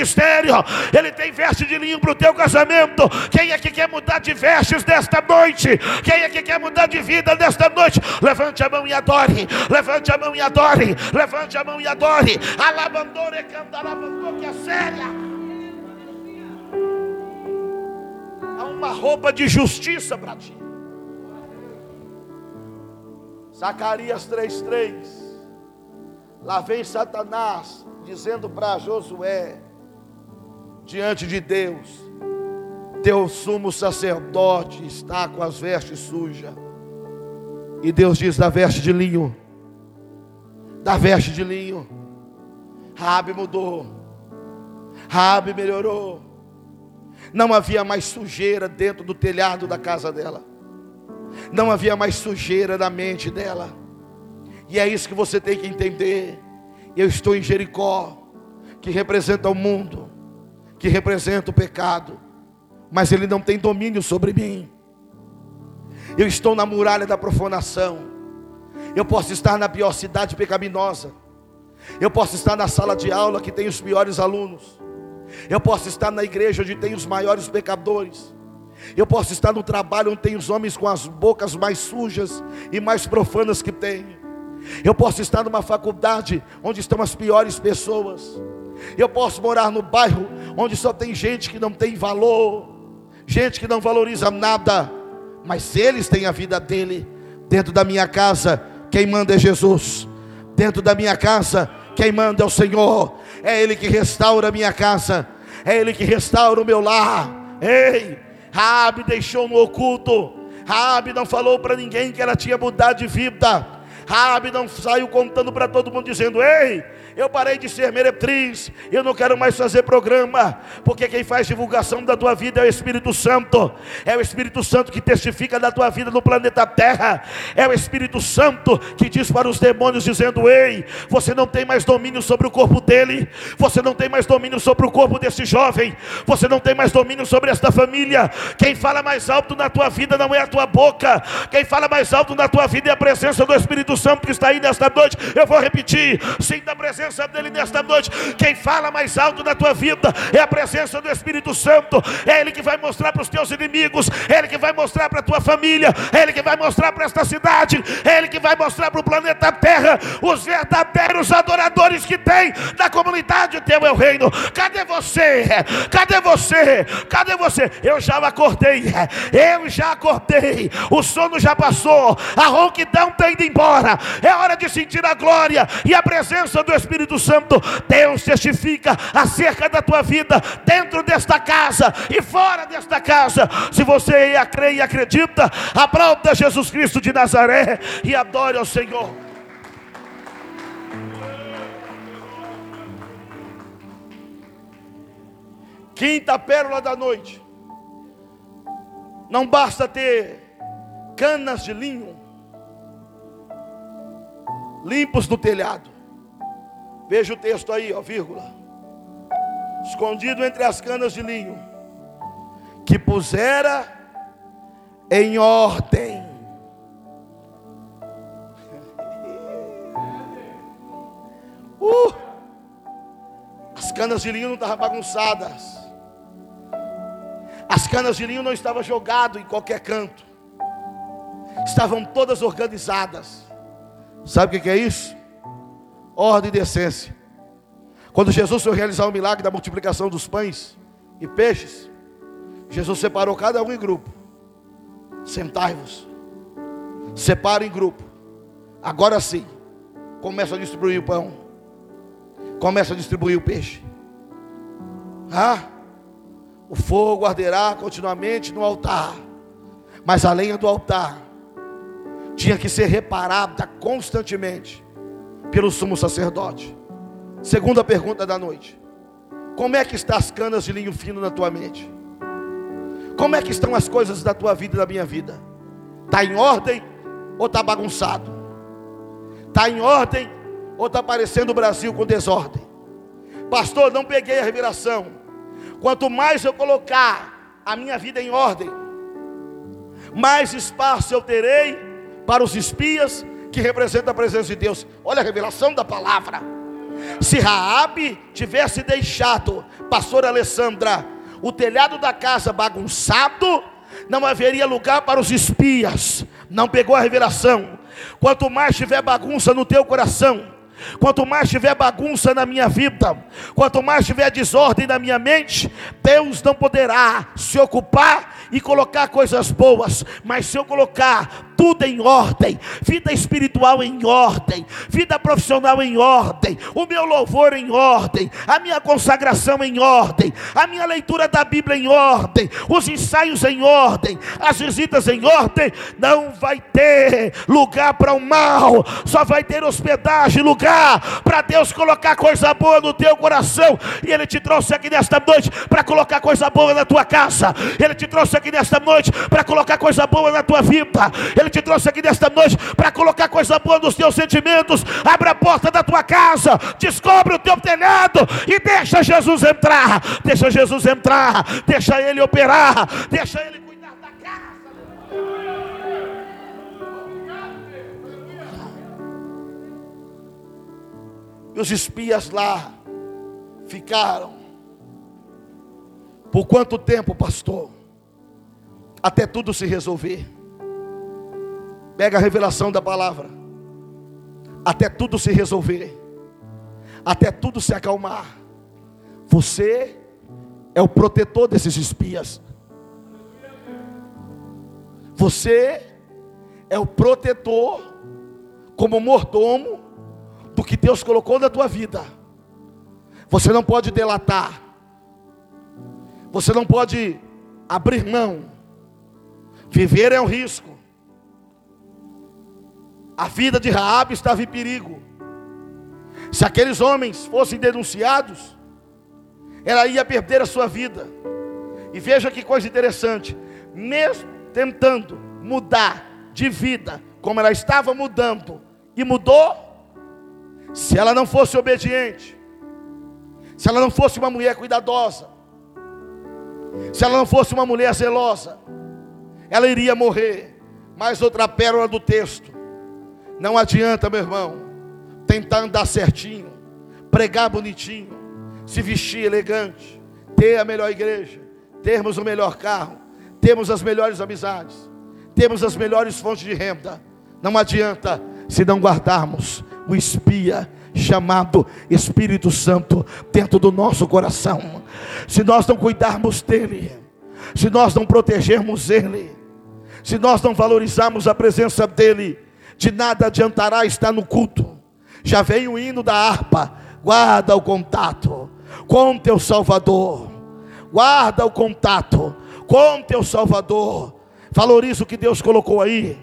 ele tem veste de linho para o teu casamento. Quem é que quer mudar de vestes desta noite? Quem é que quer mudar de vida desta noite? Levante a mão e adore, levante a mão e adore, levante a mão e adore. Alabandore cantarabandou que é séria. Há uma roupa de justiça para ti. Zacarias 3:3 Lá vem Satanás dizendo para Josué, diante de Deus, teu sumo sacerdote está com as vestes sujas. E Deus diz: da veste de linho, da veste de linho. Rabi mudou, Rabi melhorou. Não havia mais sujeira dentro do telhado da casa dela, não havia mais sujeira na mente dela e é isso que você tem que entender. Eu estou em Jericó. que representa o mundo, que representa o pecado, mas ele não tem domínio sobre mim. Eu estou na muralha da profanação. Eu posso estar na pior cidade pecaminosa. Eu posso estar na sala de aula que tem os piores alunos. Eu posso estar na igreja onde tem os maiores pecadores. Eu posso estar no trabalho onde tem os homens com as bocas mais sujas e mais profanas que tem. Eu posso estar numa faculdade onde estão as piores pessoas. Eu posso morar no bairro onde só tem gente que não tem valor, gente que não valoriza nada, mas eles têm a vida dele. Dentro da minha casa, quem manda é Jesus. Dentro da minha casa, quem manda é o Senhor. É Ele que restaura a minha casa. É Ele que restaura o meu lar. Ei, Raabe deixou no oculto. Raabe não falou para ninguém que ela tinha mudado de vida. Raabe não saiu contando para todo mundo dizendo: "Ei, eu parei de ser meretriz, eu não quero mais fazer programa, porque quem faz divulgação da tua vida é o Espírito Santo, é o Espírito Santo que testifica da tua vida no planeta Terra, é o Espírito Santo que diz para os demônios, dizendo: Ei, você não tem mais domínio sobre o corpo dele, você não tem mais domínio sobre o corpo desse jovem, você não tem mais domínio sobre esta família. Quem fala mais alto na tua vida não é a tua boca, quem fala mais alto na tua vida é a presença do Espírito Santo que está aí nesta noite. Eu vou repetir: sim, da presença presença dEle nesta noite. Quem fala mais alto na tua vida é a presença do Espírito Santo. É Ele que vai mostrar para os teus inimigos, é Ele que vai mostrar para a tua família, é Ele que vai mostrar para esta cidade, é Ele que vai mostrar para o planeta Terra os verdadeiros adoradores que tem da comunidade teu é o reino. Cadê você? Cadê você? Cadê você? Eu já acordei, eu já acordei, o sono já passou, a ronquidão está indo embora. É hora de sentir a glória e a presença do Espírito Espírito Santo, Deus testifica acerca da tua vida, dentro desta casa e fora desta casa. Se você crê e acredita, aplauda Jesus Cristo de Nazaré e adore ao Senhor. Quinta pérola da noite. Não basta ter canas de linho limpos no telhado. Veja o texto aí, ó, vírgula. Escondido entre as canas de linho, que pusera em ordem. Uh, as canas de linho não estavam bagunçadas. As canas de linho não estavam jogadas em qualquer canto. Estavam todas organizadas. Sabe o que é isso? Ordem e decência. Quando Jesus foi realizar o milagre da multiplicação dos pães e peixes, Jesus separou cada um em grupo. Sentai-vos. Separa em grupo. Agora sim, começa a distribuir o pão. Começa a distribuir o peixe. Ah, o fogo arderá continuamente no altar. Mas a lenha do altar tinha que ser reparada constantemente pelo sumo sacerdote. Segunda pergunta da noite: Como é que estão as canas de linho fino na tua mente? Como é que estão as coisas da tua vida e da minha vida? Está em ordem ou está bagunçado? Está em ordem ou está parecendo o Brasil com desordem? Pastor, não peguei a revelação. Quanto mais eu colocar a minha vida em ordem, mais espaço eu terei para os espias que representa a presença de Deus. Olha a revelação da palavra. Se Raabe tivesse deixado, pastor Alessandra, o telhado da casa bagunçado, não haveria lugar para os espias. Não pegou a revelação. Quanto mais tiver bagunça no teu coração, Quanto mais tiver bagunça na minha vida, quanto mais tiver desordem na minha mente, Deus não poderá se ocupar e colocar coisas boas, mas se eu colocar tudo em ordem, vida espiritual em ordem, vida profissional em ordem, o meu louvor em ordem, a minha consagração em ordem, a minha leitura da Bíblia em ordem, os ensaios em ordem, as visitas em ordem, não vai ter lugar para o mal, só vai ter hospedagem, lugar para Deus colocar coisa boa no teu coração, e Ele te trouxe aqui nesta noite para colocar coisa boa na tua casa, Ele te trouxe aqui nesta noite para colocar coisa boa na tua vida, Ele Ele te trouxe aqui nesta noite para colocar coisa boa nos teus sentimentos. Abre a porta da tua casa, descobre o teu telhado e deixa Jesus entrar. Deixa Jesus entrar, deixa Ele operar, deixa Ele cuidar da casa. E os espias lá ficaram. Por quanto tempo, pastor? Até tudo se resolver. Pega a revelação da palavra. Até tudo se resolver. Até tudo se acalmar. Você é o protetor desses espias. Você é o protetor, como mordomo, do que Deus colocou na tua vida. Você não pode delatar. Você não pode abrir mão. Viver é um risco. A vida de Raabe estava em perigo. Se aqueles homens fossem denunciados, ela ia perder a sua vida. E veja que coisa interessante, mesmo tentando mudar de vida, como ela estava mudando, e mudou, se ela não fosse obediente, se ela não fosse uma mulher cuidadosa, se ela não fosse uma mulher zelosa, ela iria morrer. Mais outra pérola do texto. Não adianta, meu irmão, tentar andar certinho, pregar bonitinho, se vestir elegante, ter a melhor igreja, termos o melhor carro, temos as melhores amizades, temos as melhores fontes de renda. Não adianta se não guardarmos o espia chamado Espírito Santo dentro do nosso coração. Se nós não cuidarmos dele, se nós não protegermos ele, se nós não valorizarmos a presença dele, de nada adiantará estar no culto. Já vem o hino da harpa, guarda o contato com teu Salvador, guarda o contato com teu Salvador. Valoriza o que Deus colocou aí,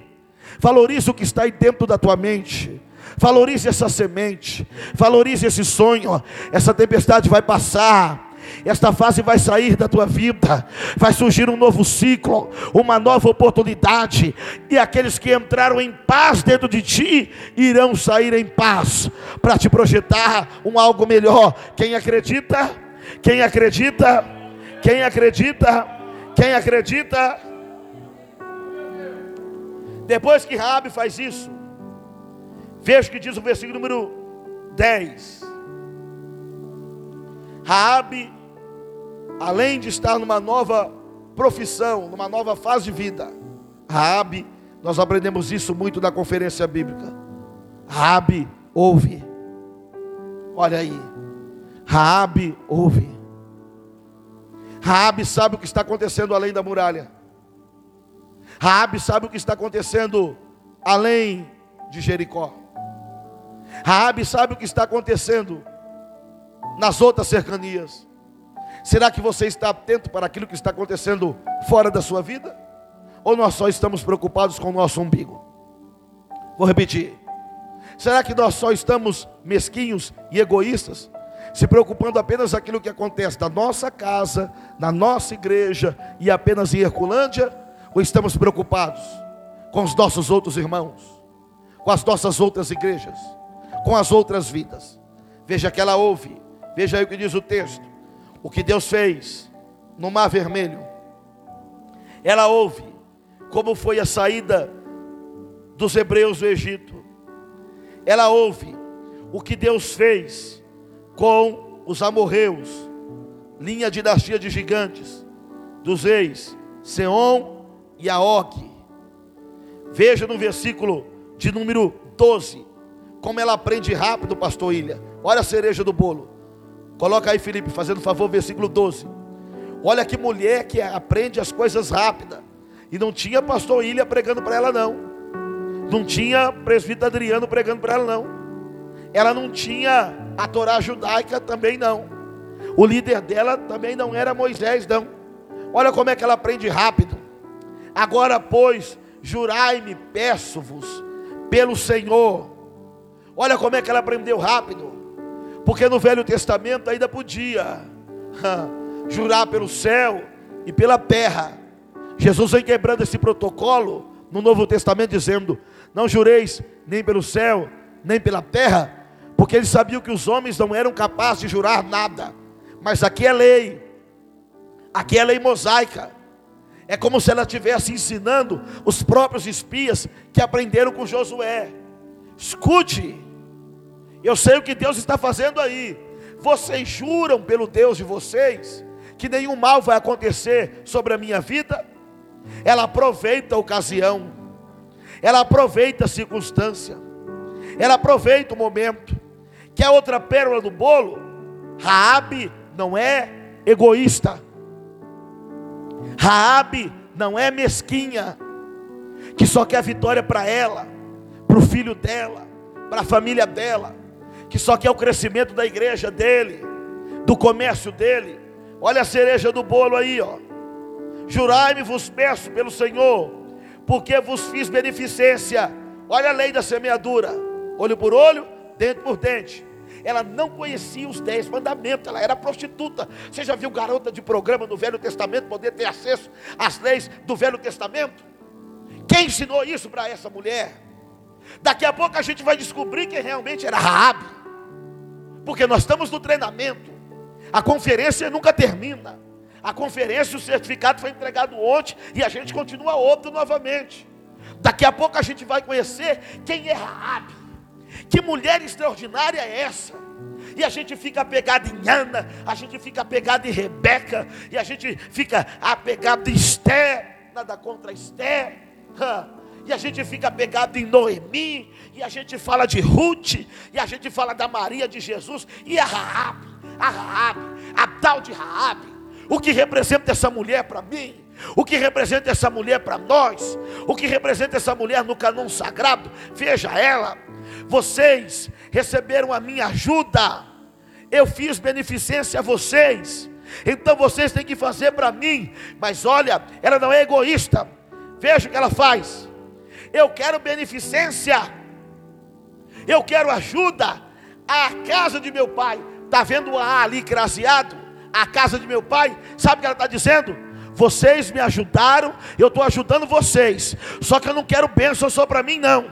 valoriza o que está aí dentro da tua mente. Valorize essa semente, valorize esse sonho. Essa tempestade vai passar. Esta fase vai sair da tua vida, vai surgir um novo ciclo, uma nova oportunidade, e aqueles que entraram em paz dentro de ti irão sair em paz para te projetar um algo melhor. Quem acredita? Quem acredita? Quem acredita? Quem acredita? Depois que Rabi faz isso, veja o que diz o versículo número 10. Raabe, além de estar numa nova profissão, numa nova fase de vida, Raabe, nós aprendemos isso muito na conferência bíblica. Raabe ouve. Olha aí. Raabe ouve. Raabe sabe o que está acontecendo além da muralha. Raabe sabe o que está acontecendo além de Jericó. Raabe sabe o que está acontecendo nas outras cercanias? Será que você está atento para aquilo que está acontecendo fora da sua vida? Ou nós só estamos preocupados com o nosso umbigo? Vou repetir. Será que nós só estamos mesquinhos e egoístas, se preocupando apenas aquilo que acontece na nossa casa, na nossa igreja e apenas em Herculândia? Ou estamos preocupados com os nossos outros irmãos, com as nossas outras igrejas, com as outras vidas? Veja que ela ouve Veja aí o que diz o texto. O que Deus fez no Mar Vermelho. Ela ouve como foi a saída dos hebreus do Egito. Ela ouve o que Deus fez com os amorreus, linha dinastia de gigantes, dos reis Seom e Aog. Veja no versículo de número 12, como ela aprende rápido, pastor Ilha. Olha a cereja do bolo. Coloca aí, Felipe, fazendo favor, versículo 12. Olha que mulher que aprende as coisas rápidas. E não tinha pastor Ilha pregando para ela, não. Não tinha presbítero Adriano pregando para ela, não. Ela não tinha a Torá judaica também, não. O líder dela também não era Moisés, não. Olha como é que ela aprende rápido. Agora, pois, jurai-me, peço-vos, pelo Senhor. Olha como é que ela aprendeu rápido. Porque no Velho Testamento ainda podia jurar pelo céu e pela terra. Jesus vem quebrando esse protocolo no Novo Testamento dizendo: Não jureis nem pelo céu, nem pela terra, porque eles sabiam que os homens não eram capazes de jurar nada. Mas aqui é lei, aqui é lei mosaica. É como se ela estivesse ensinando os próprios espias que aprenderam com Josué. Escute, eu sei o que Deus está fazendo aí. Vocês juram pelo Deus de vocês que nenhum mal vai acontecer sobre a minha vida? Ela aproveita a ocasião, ela aproveita a circunstância, ela aproveita o momento. Que a outra pérola do bolo, Raabe não é egoísta. Raabe não é mesquinha, que só quer vitória para ela, para o filho dela, para a família dela, que só quer o crescimento da igreja dele, do comércio dele. Olha a cereja do bolo aí, ó. Jurai-me, vos peço pelo Senhor, porque vos fiz beneficência. Olha a lei da semeadura: olho por olho, dente por dente. Ela não conhecia os dez mandamentos, ela era prostituta. Você já viu garota de programa no Velho Testamento poder ter acesso às leis do Velho Testamento? Quem ensinou isso para essa mulher? Daqui a pouco a gente vai descobrir que realmente era Raab. Porque nós estamos no treinamento. A conferência nunca termina. A conferência, o certificado foi entregado ontem e a gente continua outro novamente. Daqui a pouco a gente vai conhecer quem é Raab. Que mulher extraordinária é essa? E a gente fica apegado em Ana, a gente fica apegado em Rebeca, e a gente fica apegado em Esther, nada contra Esther. E a gente fica apegado em Noemi, e a gente fala de Ruth, e a gente fala da Maria de Jesus, e a Raab a Raab, a tal de Raab, o que representa essa mulher para mim, o que representa essa mulher para nós, o que representa essa mulher no canon sagrado, veja ela, vocês receberam a minha ajuda, eu fiz beneficência a vocês, então vocês têm que fazer para mim, mas olha, ela não é egoísta, veja o que ela faz, eu quero beneficência, eu quero ajuda à casa de meu pai, Está vendo A ali craseado? A casa de meu pai? Sabe o que ela está dizendo? Vocês me ajudaram, eu estou ajudando vocês. Só que eu não quero bênção só para mim, não.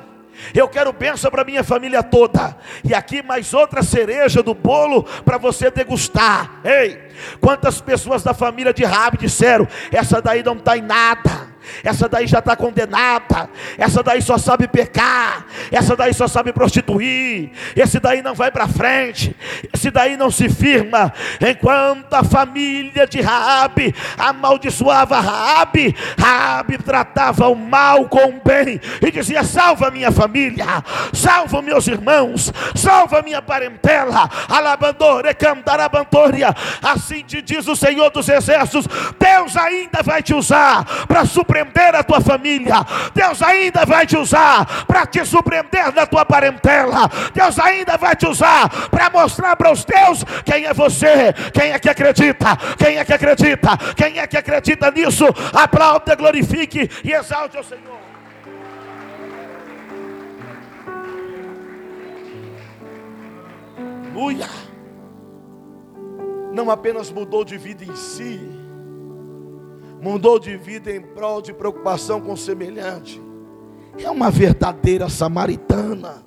Eu quero bênção para minha família toda. E aqui mais outra cereja do bolo para você degustar. Ei, quantas pessoas da família de Rabi disseram: essa daí não está em nada essa daí já está condenada, essa daí só sabe pecar, essa daí só sabe prostituir, esse daí não vai para frente, esse daí não se firma, enquanto a família de Raabe amaldiçoava Raabe, Raabe tratava o mal com o bem e dizia: salva minha família, salva meus irmãos, salva minha parentela, alabandore, cantarabantoria, assim te diz o Senhor dos Exércitos, Deus ainda vai te usar para superar surpreender a tua família. Deus ainda vai te usar para te surpreender na tua parentela. Deus ainda vai te usar para mostrar para os teus quem é você, quem é que acredita, quem é que acredita, quem é que acredita nisso. Aplauda, glorifique e exalte o Senhor. Aleluia. Não apenas mudou de vida em si, mudou de vida em prol de preocupação com o semelhante. É uma verdadeira samaritana.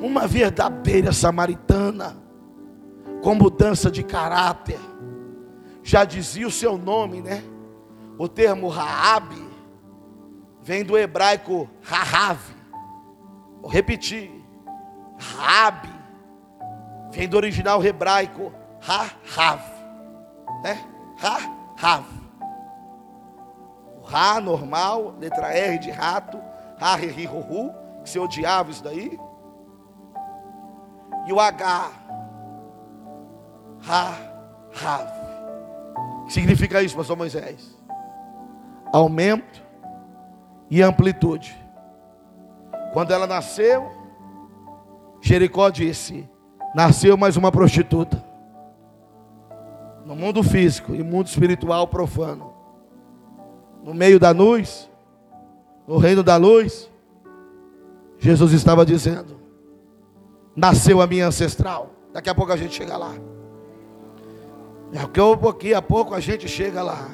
Uma verdadeira samaritana, com mudança de caráter. Já dizia o seu nome, né? O termo Raab vem do hebraico Rahav. Vou repetir. Raab vem do original hebraico Rahav, né? Ra, Rav. O Ra normal, letra R de rato, Ra, Ri, Ri, Ru, Ru, que você odiava isso daí. E o H, Ra, Rav. O que significa isso, pastor Moisés? Aumento e amplitude. Quando ela nasceu, Jericó disse: Nasceu mais uma prostituta no mundo físico e mundo espiritual profano. No meio da luz, no reino da luz, Jesus estava dizendo: Nasceu a minha ancestral. Daqui a pouco a gente chega lá. Daqui a pouco a gente chega lá.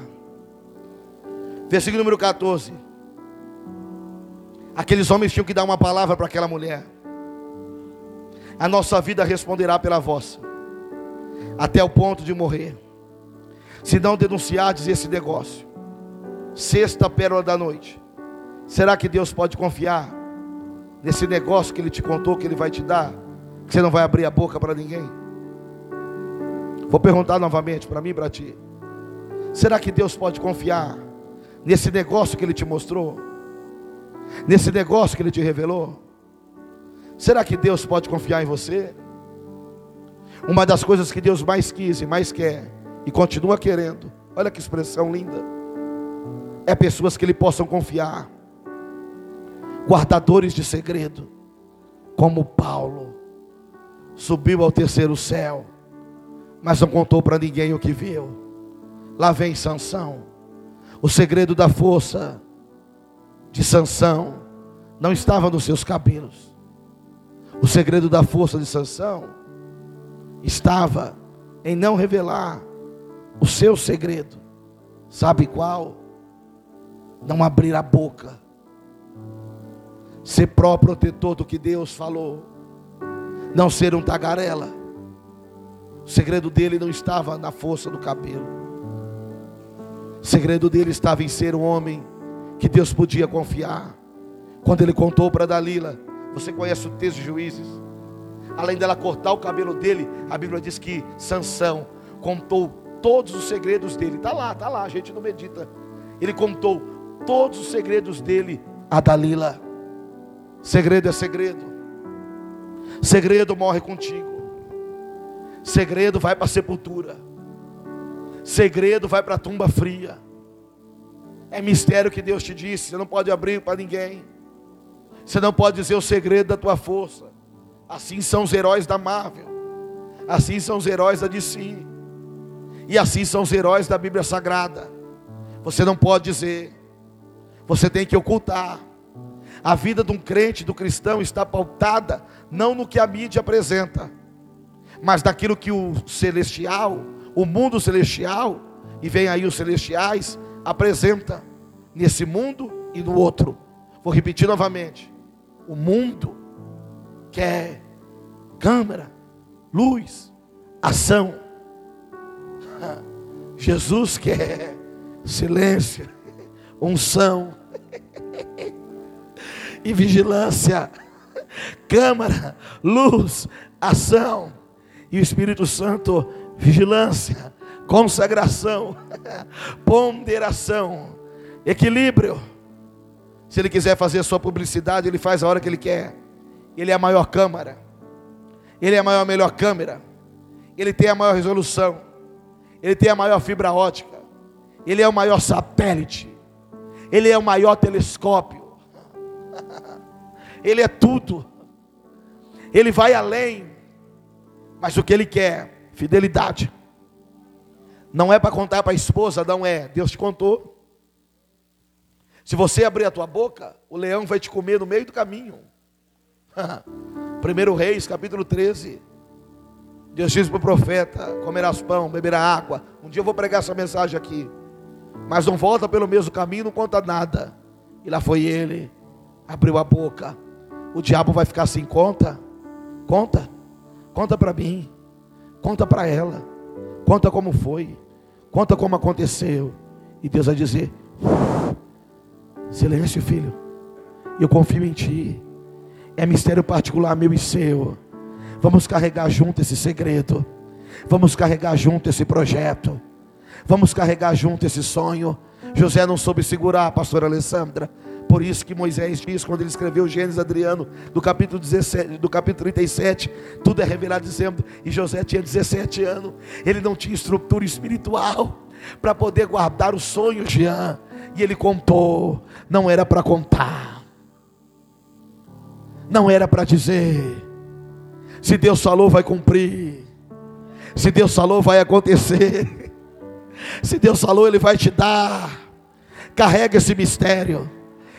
Versículo número 14. Aqueles homens tinham que dar uma palavra para aquela mulher. A nossa vida responderá pela vossa, até o ponto de morrer. Se não denunciardes esse negócio, sexta pérola da noite, será que Deus pode confiar nesse negócio que Ele te contou, que Ele vai te dar, que você não vai abrir a boca para ninguém? Vou perguntar novamente para mim e para ti. Será que Deus pode confiar nesse negócio que Ele te mostrou? Nesse negócio que Ele te revelou? Será que Deus pode confiar em você? Uma das coisas que Deus mais quis e mais quer, e continua querendo, olha que expressão linda, é pessoas que Ele possam confiar, guardadores de segredo, como Paulo, subiu ao terceiro céu, mas não contou para ninguém o que viu. Lá vem Sansão, o segredo da força de Sansão não estava nos seus cabelos. O segredo da força de Sansão estava em não revelar o seu segredo. Sabe qual? Não abrir a boca. Ser pró-protetor do que Deus falou. Não ser um tagarela. O segredo dele não estava na força do cabelo. O segredo dele estava em ser um homem que Deus podia confiar. Quando ele contou para Dalila, você conhece o texto de Juízes? Além dela cortar o cabelo dele, a Bíblia diz que Sansão contou todos os segredos dele. Está lá, está lá, a gente não medita. Ele contou todos os segredos dele a Dalila. Segredo é segredo. Segredo morre contigo. Segredo vai para a sepultura. Segredo vai para a tumba fria. É mistério que Deus te disse, você não pode abrir para ninguém. Você não pode dizer o segredo da tua força. Assim são os heróis da Marvel. Assim são os heróis da DC. E assim são os heróis da Bíblia Sagrada. Você não pode dizer. Você tem que ocultar. A vida de um crente, do cristão, está pautada não no que a mídia apresenta, mas naquilo que o celestial, o mundo celestial, e vem aí os celestiais, apresenta nesse mundo e no outro. Vou repetir novamente. O mundo quer câmera, luz, ação. Jesus quer silêncio, unção e vigilância. Câmara, luz, ação. E o Espírito Santo, vigilância consagração, ponderação, equilíbrio. Se ele quiser fazer sua publicidade, ele faz a hora que ele quer. Ele é a maior câmara. Ele é a maior melhor câmera. Ele tem a maior resolução. Ele tem a maior fibra ótica. Ele é o maior satélite. Ele é o maior telescópio. Ele é tudo. Ele vai além. Mas o que ele quer? Fidelidade. Não é para contar para a esposa, não é. Deus te contou. Se você abrir a tua boca, o leão vai te comer no meio do caminho. 1 Reis, capítulo 13. Deus disse para o profeta: comerás pão, beberá água. Um dia eu vou pregar essa mensagem aqui. Mas não volta pelo mesmo caminho, não conta nada. E lá foi ele, abriu a boca. O diabo vai ficar assim: conta, conta, conta para mim, conta para ela, conta como foi. Conta como aconteceu. E Deus vai dizer: Silêncio, filho. Eu confio em ti. É mistério particular meu e seu. Vamos carregar junto esse segredo. Vamos carregar junto esse projeto. Vamos carregar junto esse sonho. José não soube segurar, pastora Alessandra. Por isso que Moisés diz, quando ele escreveu Gênesis Adriano, do capítulo 17, do capítulo 37, tudo é revelado dizendo, e José tinha 17 anos, ele não tinha estrutura espiritual para poder guardar o sonho, Jean. E ele contou, não era para contar, não era para dizer. Se Deus falou, vai cumprir. Se Deus falou, vai acontecer. Se Deus falou, Ele vai te dar. Carrega esse mistério.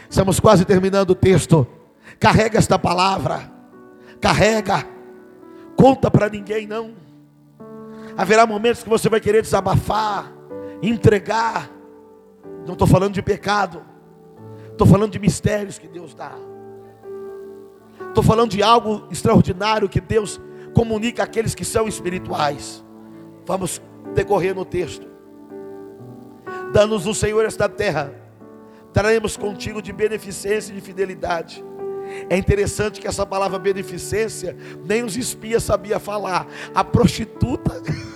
Estamos quase terminando o texto. Carrega esta palavra. Carrega. Conta para ninguém não. Haverá momentos que você vai querer desabafar, entregar. Não estou falando de pecado. Estou falando de mistérios que Deus dá. Estou falando de algo extraordinário que Deus comunica àqueles que são espirituais. Vamos decorrer no texto. Danos o Senhor esta terra, traremos contigo de beneficência e de fidelidade. É interessante que essa palavra beneficência nem os espias sabia falar. A prostituta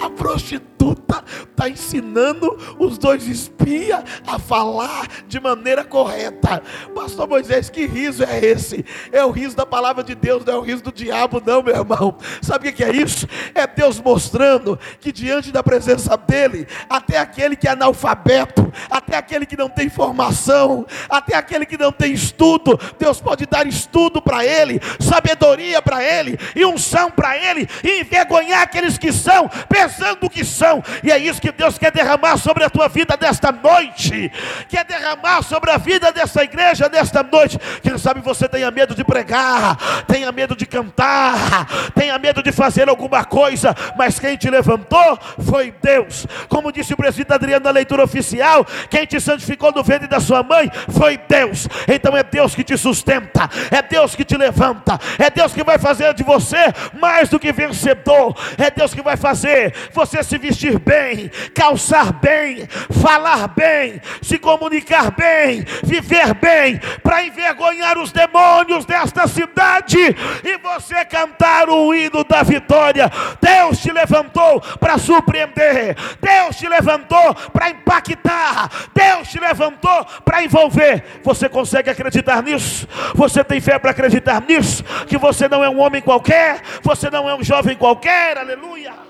A prostituta está ensinando os dois espias a falar de maneira correta. Pastor Moisés, que riso é esse? É o riso da palavra de Deus, não é o riso do diabo, não, meu irmão. Sabe o que é isso? É Deus mostrando que diante da presença dele, até aquele que é analfabeto, até aquele que não tem formação, até aquele que não tem estudo, Deus pode dar estudo para ele, sabedoria para ele e unção para ele e envergonhar aqueles que são pensando que são, e é isso que Deus quer derramar sobre a tua vida desta noite, quer derramar sobre a vida dessa igreja desta noite. Quem sabe você tenha medo de pregar, tenha medo de cantar, tenha medo de fazer alguma coisa, mas quem te levantou foi Deus. Como disse o presidente Adriano na leitura oficial, quem te santificou no ventre da sua mãe foi Deus. Então é Deus que te sustenta, é Deus que te levanta, é Deus que vai fazer de você mais do que vencedor, é Deus que vai fazer você se vestir bem, calçar bem, falar bem, se comunicar bem, viver bem, para envergonhar os demônios desta cidade e você cantar o hino da vitória. Deus te levantou para surpreender, Deus te levantou para impactar, Deus te levantou para envolver. Você consegue acreditar nisso? Você tem fé para acreditar nisso? Que você não é um homem qualquer, você não é um jovem qualquer, aleluia.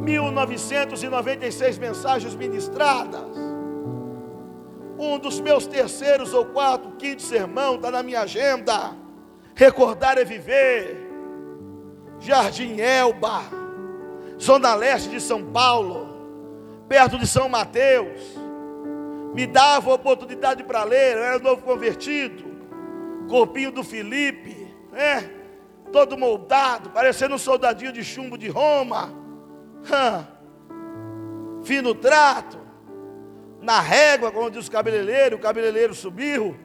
1996 mensagens ministradas. Um dos meus terceiros ou quarto, quinto sermão está na minha agenda. Recordar é viver. Jardim Elba, Zona Leste de São Paulo, perto de São Mateus. Me dava oportunidade para ler, eu era novo convertido. Corpinho do Felipe, né? Todo moldado, parecendo um soldadinho de chumbo de Roma. Fino trato, na régua, como diz o cabeleireiro, o cabeleireiro subiu,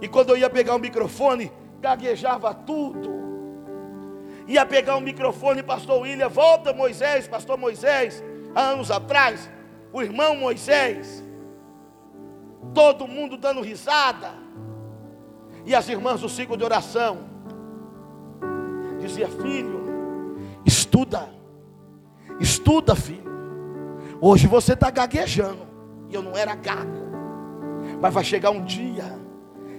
e quando eu ia pegar o microfone, gaguejava tudo. Ia pegar o microfone, pastor William, volta Moisés, pastor Moisés, há anos atrás, o irmão Moisés, todo mundo dando risada, e as irmãs do ciclo de oração, dizia, filho, estuda, Estuda, filho. Hoje você está gaguejando. E eu não era gago. Mas vai chegar um dia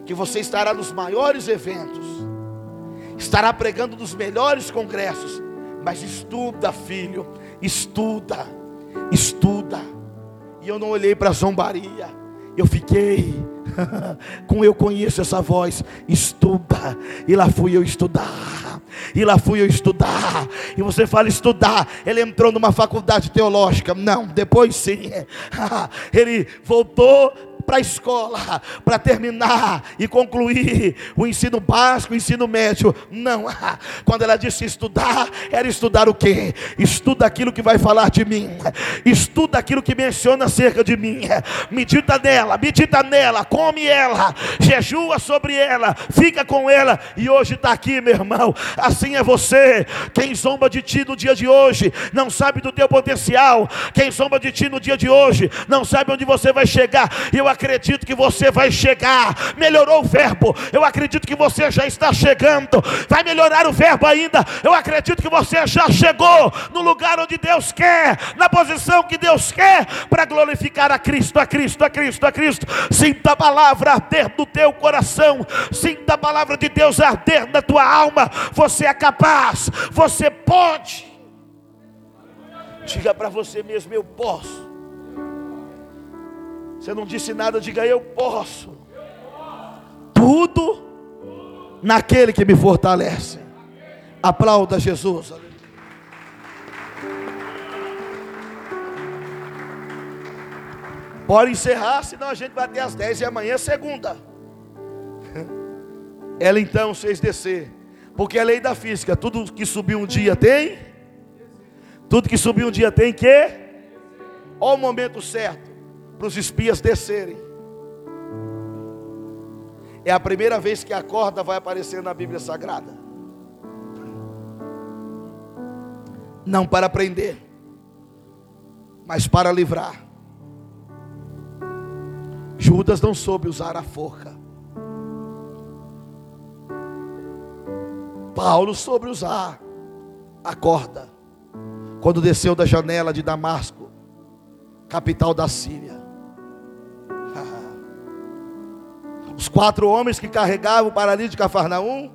que você estará nos maiores eventos. Estará pregando nos melhores congressos. Mas estuda, filho. Estuda. Estuda. E eu não olhei para a zombaria. Eu fiquei. Com eu conheço essa voz, estuda, e lá fui eu estudar, e lá fui eu estudar, e você fala estudar, ele entrou numa faculdade teológica, não, depois sim, ele voltou para a escola para terminar e concluir o ensino básico, o ensino médio. Não. Quando ela disse estudar, era estudar o quê? Estuda aquilo que vai falar de mim. Estuda aquilo que menciona acerca de mim. Medita nela, medita nela, come ela, jejua sobre ela, fica com ela. E hoje está aqui, meu irmão. Assim é você. Quem zomba de ti no dia de hoje, não sabe do teu potencial. Quem zomba de ti no dia de hoje, não sabe onde você vai chegar. E eu acredito que você vai chegar. Melhorou o verbo, eu acredito que você já está chegando. Vai melhorar o verbo ainda, eu acredito que você já chegou no lugar onde Deus quer, na posição que Deus quer, para glorificar a Cristo, a Cristo, a Cristo, a Cristo. Sinta a palavra arder no teu coração, sinta a palavra de Deus arder na tua alma. Você é capaz, você pode. Diga para você mesmo: eu posso. Você não disse nada, diga eu posso. Tudo naquele que me fortalece. Aplauda Jesus. Pode encerrar, senão a gente vai até às 10 e amanhã é segunda. Ela então fez descer. Porque a lei da física, tudo que subiu um dia tem. Tudo que subiu um dia tem que. Olha o momento certo para os espias descerem. É a primeira vez que a corda vai aparecer na Bíblia Sagrada. Não para prender, mas para livrar. Judas não soube usar a forca. Paulo soube usar a corda. Quando desceu da janela de Damasco, capital da Síria. Os quatro homens que carregavam o paralítico de Cafarnaum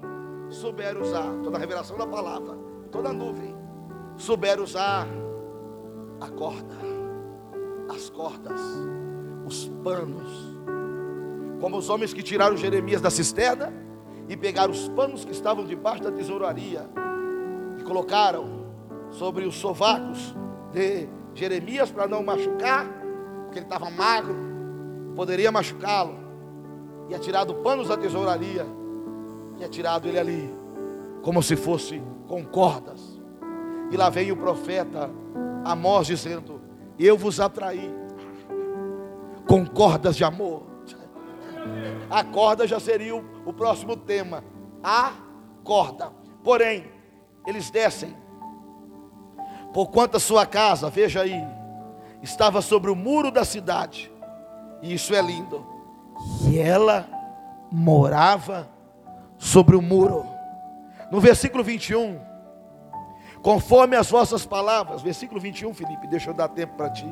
souberam usar, toda a revelação da palavra, toda a nuvem, souberam usar a corda, as cordas, os panos, como os homens que tiraram Jeremias da cisterna e pegaram os panos que estavam debaixo da tesouraria e colocaram sobre os sovacos de Jeremias para não machucar, porque ele estava magro, poderia machucá-lo. E é tirado panos da tesouraria e é tirado ele ali, como se fosse com cordas. E lá vem o profeta Amós dizendo: Eu vos atraí com cordas de amor. A corda já seria o, o próximo tema. A corda. Porém, eles descem. Porquanto a sua casa, veja aí, estava sobre o muro da cidade. E isso é lindo. E ela morava sobre o muro. No versículo 21, conforme as vossas palavras, versículo 21, Felipe, deixa eu dar tempo para ti.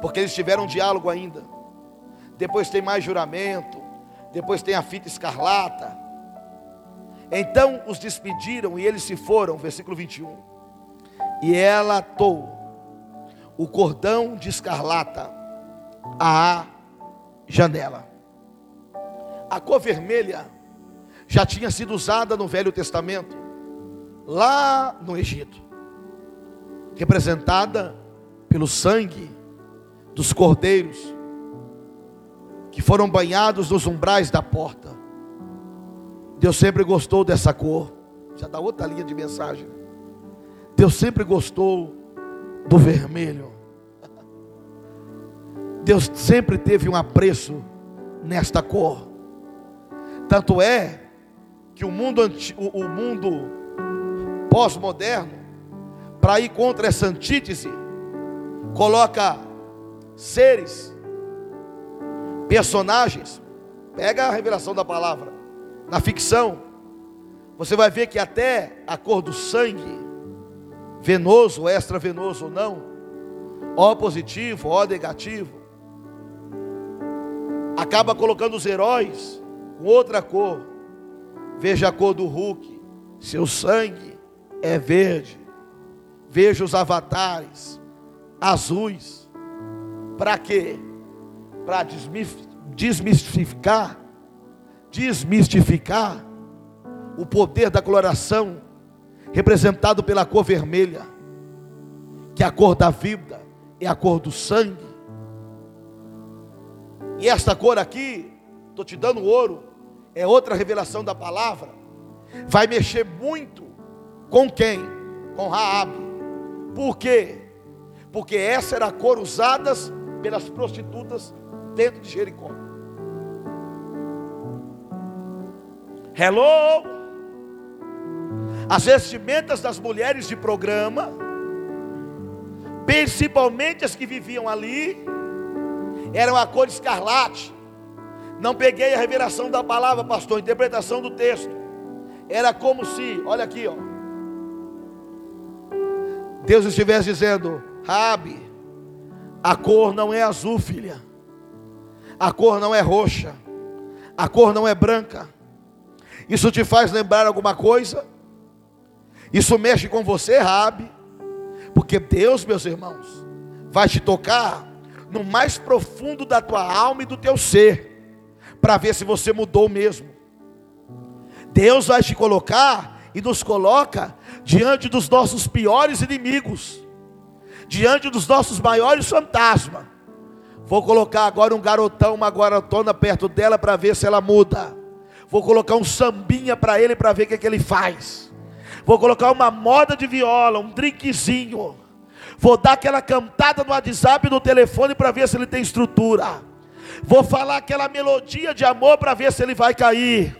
Porque eles tiveram um diálogo ainda. Depois tem mais juramento, depois tem a fita escarlata. Então os despediram e eles se foram, versículo 21. E ela atou o cordão de escarlata à janela. A cor vermelha já tinha sido usada no Velho Testamento, lá no Egito, representada pelo sangue dos cordeiros que foram banhados nos umbrais da porta. Deus sempre gostou dessa cor. Já dá outra linha de mensagem. Deus sempre gostou do vermelho. Deus sempre teve um apreço nesta cor. Tanto é que o mundo, o mundo pós-moderno, para ir contra essa antítese, coloca seres, personagens. Pega a revelação da palavra. Na ficção, você vai ver que até a cor do sangue, venoso, extravenoso ou não, O positivo, O negativo, acaba colocando os heróis com outra cor. Veja a cor do Hulk, seu sangue é verde. Veja os avatares azuis. Para quê? Para desmistificar, desmistificar o poder da coloração representado pela cor vermelha, que é a cor da vida, é a cor do sangue. E esta cor aqui, estou te dando ouro, é outra revelação da palavra. Vai mexer muito com quem? Com Raabe. Por quê? Porque essa era a cor usada pelas prostitutas dentro de Jericó. Hello? As vestimentas das mulheres de programa, principalmente as que viviam ali, eram a cor escarlate. Não peguei a revelação da palavra, pastor, interpretação do texto. Era como se, olha aqui, ó. Deus estivesse dizendo: Rabi, a cor não é azul, filha. A cor não é roxa. A cor não é branca. Isso te faz lembrar alguma coisa? Isso mexe com você, Rabi? Porque Deus, meus irmãos, vai te tocar no mais profundo da tua alma e do teu ser, para ver se você mudou mesmo. Deus vai te colocar e nos coloca diante dos nossos piores inimigos, diante dos nossos maiores fantasmas, Vou colocar agora um garotão, uma garotona perto dela para ver se ela muda. Vou colocar um sambinha para ele para ver o que, é que ele faz. Vou colocar uma moda de viola, um drinkzinho. Vou dar aquela cantada no WhatsApp e no telefone para ver se ele tem estrutura. Vou falar aquela melodia de amor para ver se ele vai cair.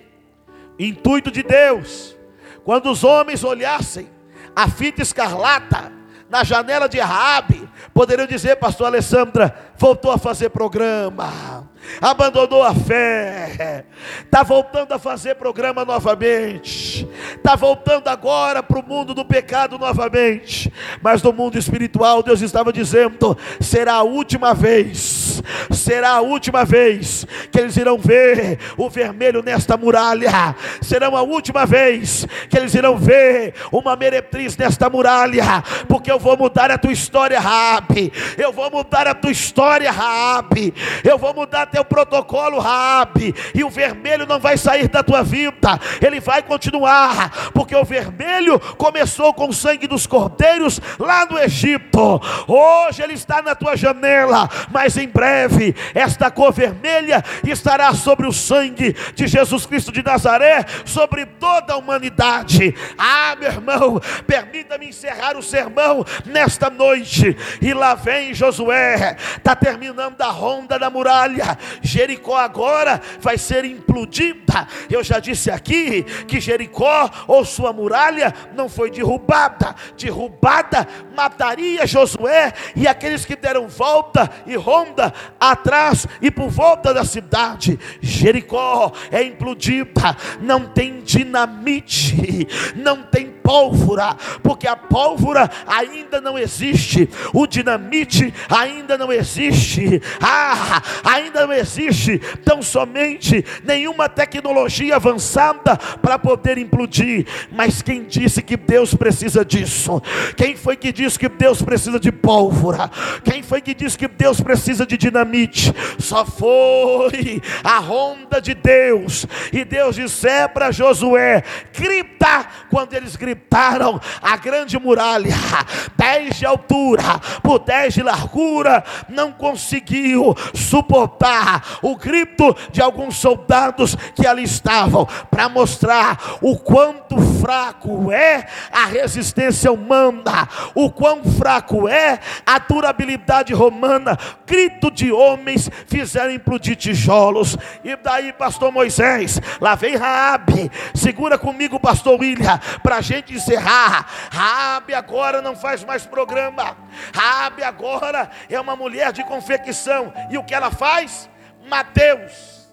Intuito de Deus. Quando os homens olhassem a fita escarlata na janela de Raabe, poderiam dizer, pastor Alessandra, voltou a fazer programa abandonou a fé, está voltando a fazer programa novamente, está voltando agora para o mundo do pecado novamente, mas no mundo espiritual, Deus estava dizendo: será a última vez, será a última vez que eles irão ver o vermelho nesta muralha, será a última vez que eles irão ver uma meretriz nesta muralha, porque eu vou mudar a tua história, Rabi, eu vou mudar a tua história, Rabi, eu vou mudar teu protocolo, Raabe, e o vermelho não vai sair da tua vida, ele vai continuar, porque o vermelho começou com o sangue dos cordeiros lá no Egito. Hoje ele está na tua janela, mas em breve esta cor vermelha estará sobre o sangue de Jesus Cristo de Nazaré, sobre toda a humanidade. Ah, meu irmão, permita-me encerrar o sermão nesta noite. E lá vem Josué, está terminando a ronda da muralha. Jericó agora vai ser implodida. Eu já disse aqui que Jericó ou sua muralha não foi derrubada. Derrubada mataria Josué e aqueles que deram volta e ronda atrás e por volta da cidade. Jericó é implodida, não tem dinamite, não tem pólvora, porque a pólvora ainda não existe, o dinamite ainda não existe, ah, ainda não existe tão somente nenhuma tecnologia avançada para poder implodir. Mas quem disse que Deus precisa disso? Quem foi que disse que Deus precisa de pólvora? Quem foi que disse que Deus precisa de dinamite? Só foi a ronda de Deus. E Deus disse para Josué: grita quando eles gritaram gritaram a grande muralha, dez de altura por dez de largura, não conseguiu suportar o grito de alguns soldados que ali estavam, para mostrar o quanto fraco é a resistência humana, o quão fraco é a durabilidade romana. Grito de homens fizeram implodir tijolos. E daí, pastor Moisés, lá vem Raabe, segura comigo, pastor William, para a gente gente encerrar. Rabi agora não faz mais programa. Rabi agora é uma mulher de confecção. E o que ela faz? Mateus,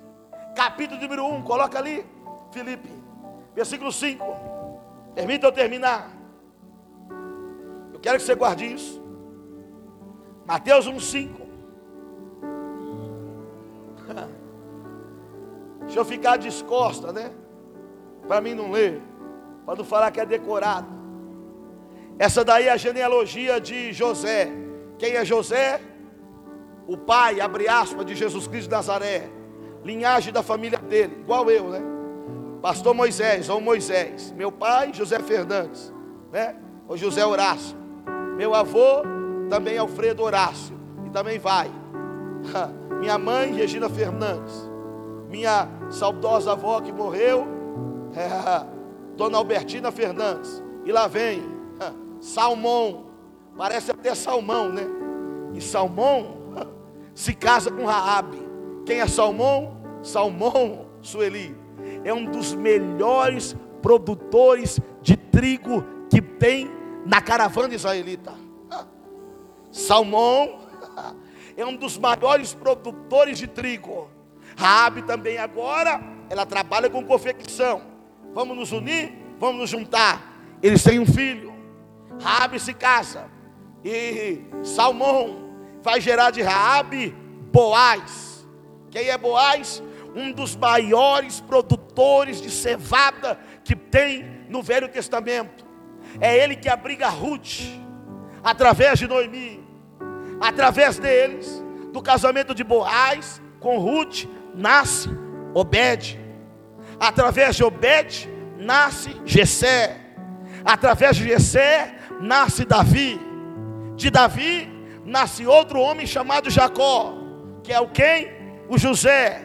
capítulo número 1, coloca ali, Felipe, versículo 5. Permita eu terminar. Eu quero que você guarde isso. Mateus 1, 5. Deixa eu ficar descosta, né? Para mim não ler para não falar que é decorado. Essa daí é a genealogia de José. Quem é José? O pai, abre aspas, de Jesus Cristo de Nazaré. Linhagem da família dele, igual eu, né? Pastor Moisés, ou Moisés. Meu pai, José Fernandes, né? Ou José Horácio. Meu avô, também Alfredo Horácio. E também vai. Minha mãe, Regina Fernandes. Minha saudosa avó que morreu. Dona Albertina Fernandes. E lá vem Salmão. Parece até Salmão, né? E Salmão se casa com Raabe. Quem é Salmão? Salmão Sueli. É um dos melhores produtores de trigo que tem na caravana israelita. Salmão é um dos maiores produtores de trigo. Raabe também agora, ela trabalha com confecção. Vamos nos unir, vamos nos juntar. Eles têm um filho. Raabe se casa. E Salmão vai gerar de Raabe Boaz. Quem é Boaz? Um dos maiores produtores de cevada que tem no Velho Testamento. É ele que abriga Ruth através de Noemi. Através deles, do casamento de Boaz com Ruth, nasce Obed. Através de Obed nasce Jessé. Através de Jessé nasce Davi. De Davi nasce outro homem chamado Jacó. que é o quem? O José,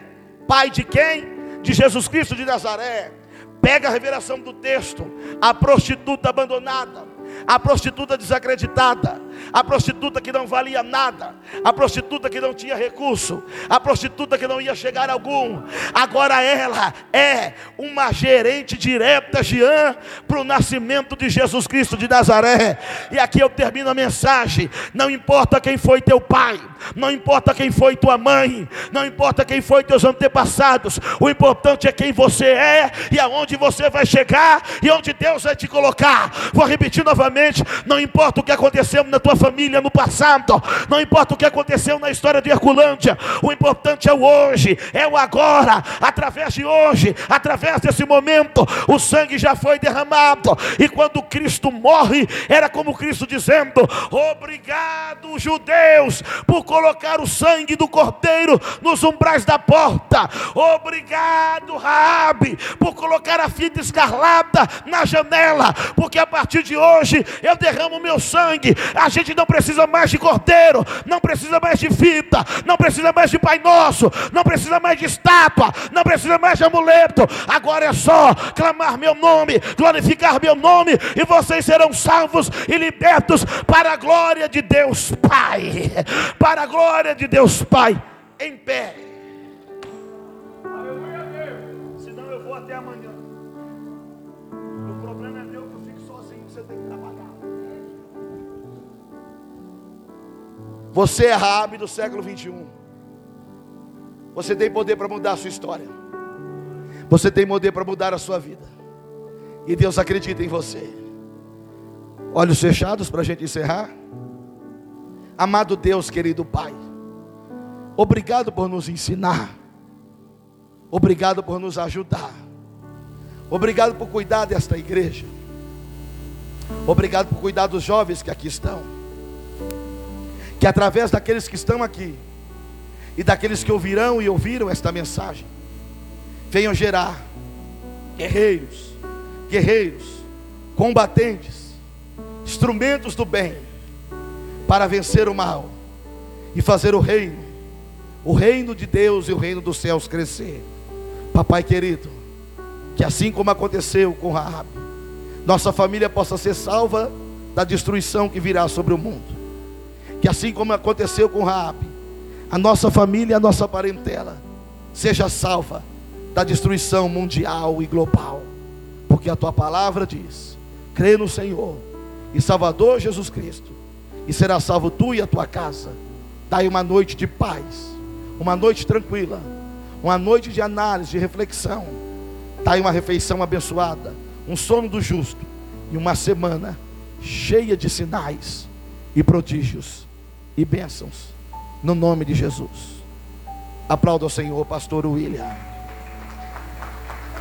pai de quem? De Jesus Cristo de Nazaré. Pega a revelação do texto, a prostituta abandonada, a prostituta desacreditada, a prostituta que não valia nada, a prostituta que não tinha recurso, a prostituta que não ia chegar a algum. Agora ela é uma gerente direta, Jean, para o nascimento de Jesus Cristo de Nazaré. E aqui eu termino a mensagem: não importa quem foi teu pai, não importa quem foi tua mãe, não importa quem foi teus antepassados, o importante é quem você é e aonde você vai chegar e onde Deus vai te colocar. Vou repetir novamente: não importa o que aconteceu na tua família no passado, não importa o que aconteceu na história de Herculândia, o importante é o hoje, é o agora, através de hoje, através desse momento, o sangue já foi derramado, e quando Cristo morre, era como Cristo dizendo: Obrigado, judeus, por colocar o sangue do cordeiro nos umbrais da porta, obrigado, Raabe, por colocar a fita escarlata na janela, porque a partir de hoje eu derramo meu sangue, a gente não precisa mais de cordeiro, não precisa mais de fita, não precisa mais de Pai Nosso, não precisa mais de estátua, não precisa mais de amuleto. Agora é só clamar meu nome, glorificar meu nome, e vocês serão salvos e libertos para a glória de Deus Pai. Para a glória de Deus Pai. Em pé. Senão eu vou até amanhã. O problema é meu que eu fico sozinho, você tem que trabalhar. Você é Rabi do século 21. Você tem poder para mudar a sua história. Você tem poder para mudar a sua vida. E Deus acredita em você. Olhos fechados para a gente encerrar. Amado Deus, querido Pai. Obrigado por nos ensinar. Obrigado por nos ajudar. Obrigado por cuidar desta igreja. Obrigado por cuidar dos jovens que aqui estão. Que através daqueles que estão aqui e daqueles que ouvirão e ouviram esta mensagem, venham gerar guerreiros, guerreiros, combatentes, instrumentos do bem para vencer o mal e fazer o reino, o reino de Deus e o reino dos céus crescer. Papai querido, que assim como aconteceu com Raab, nossa família possa ser salva da destruição que virá sobre o mundo. Que assim como aconteceu com Raab, a nossa família, a nossa parentela seja salva da destruição mundial e global. Porque a tua palavra diz: crê no Senhor e Salvador Jesus Cristo, e será salvo tu e a tua casa. Dai uma noite de paz, uma noite tranquila, uma noite de análise, de reflexão. Dai uma refeição abençoada, um sono do justo e uma semana cheia de sinais e prodígios e bênçãos, no nome de Jesus. Aplauda o Senhor, pastor William.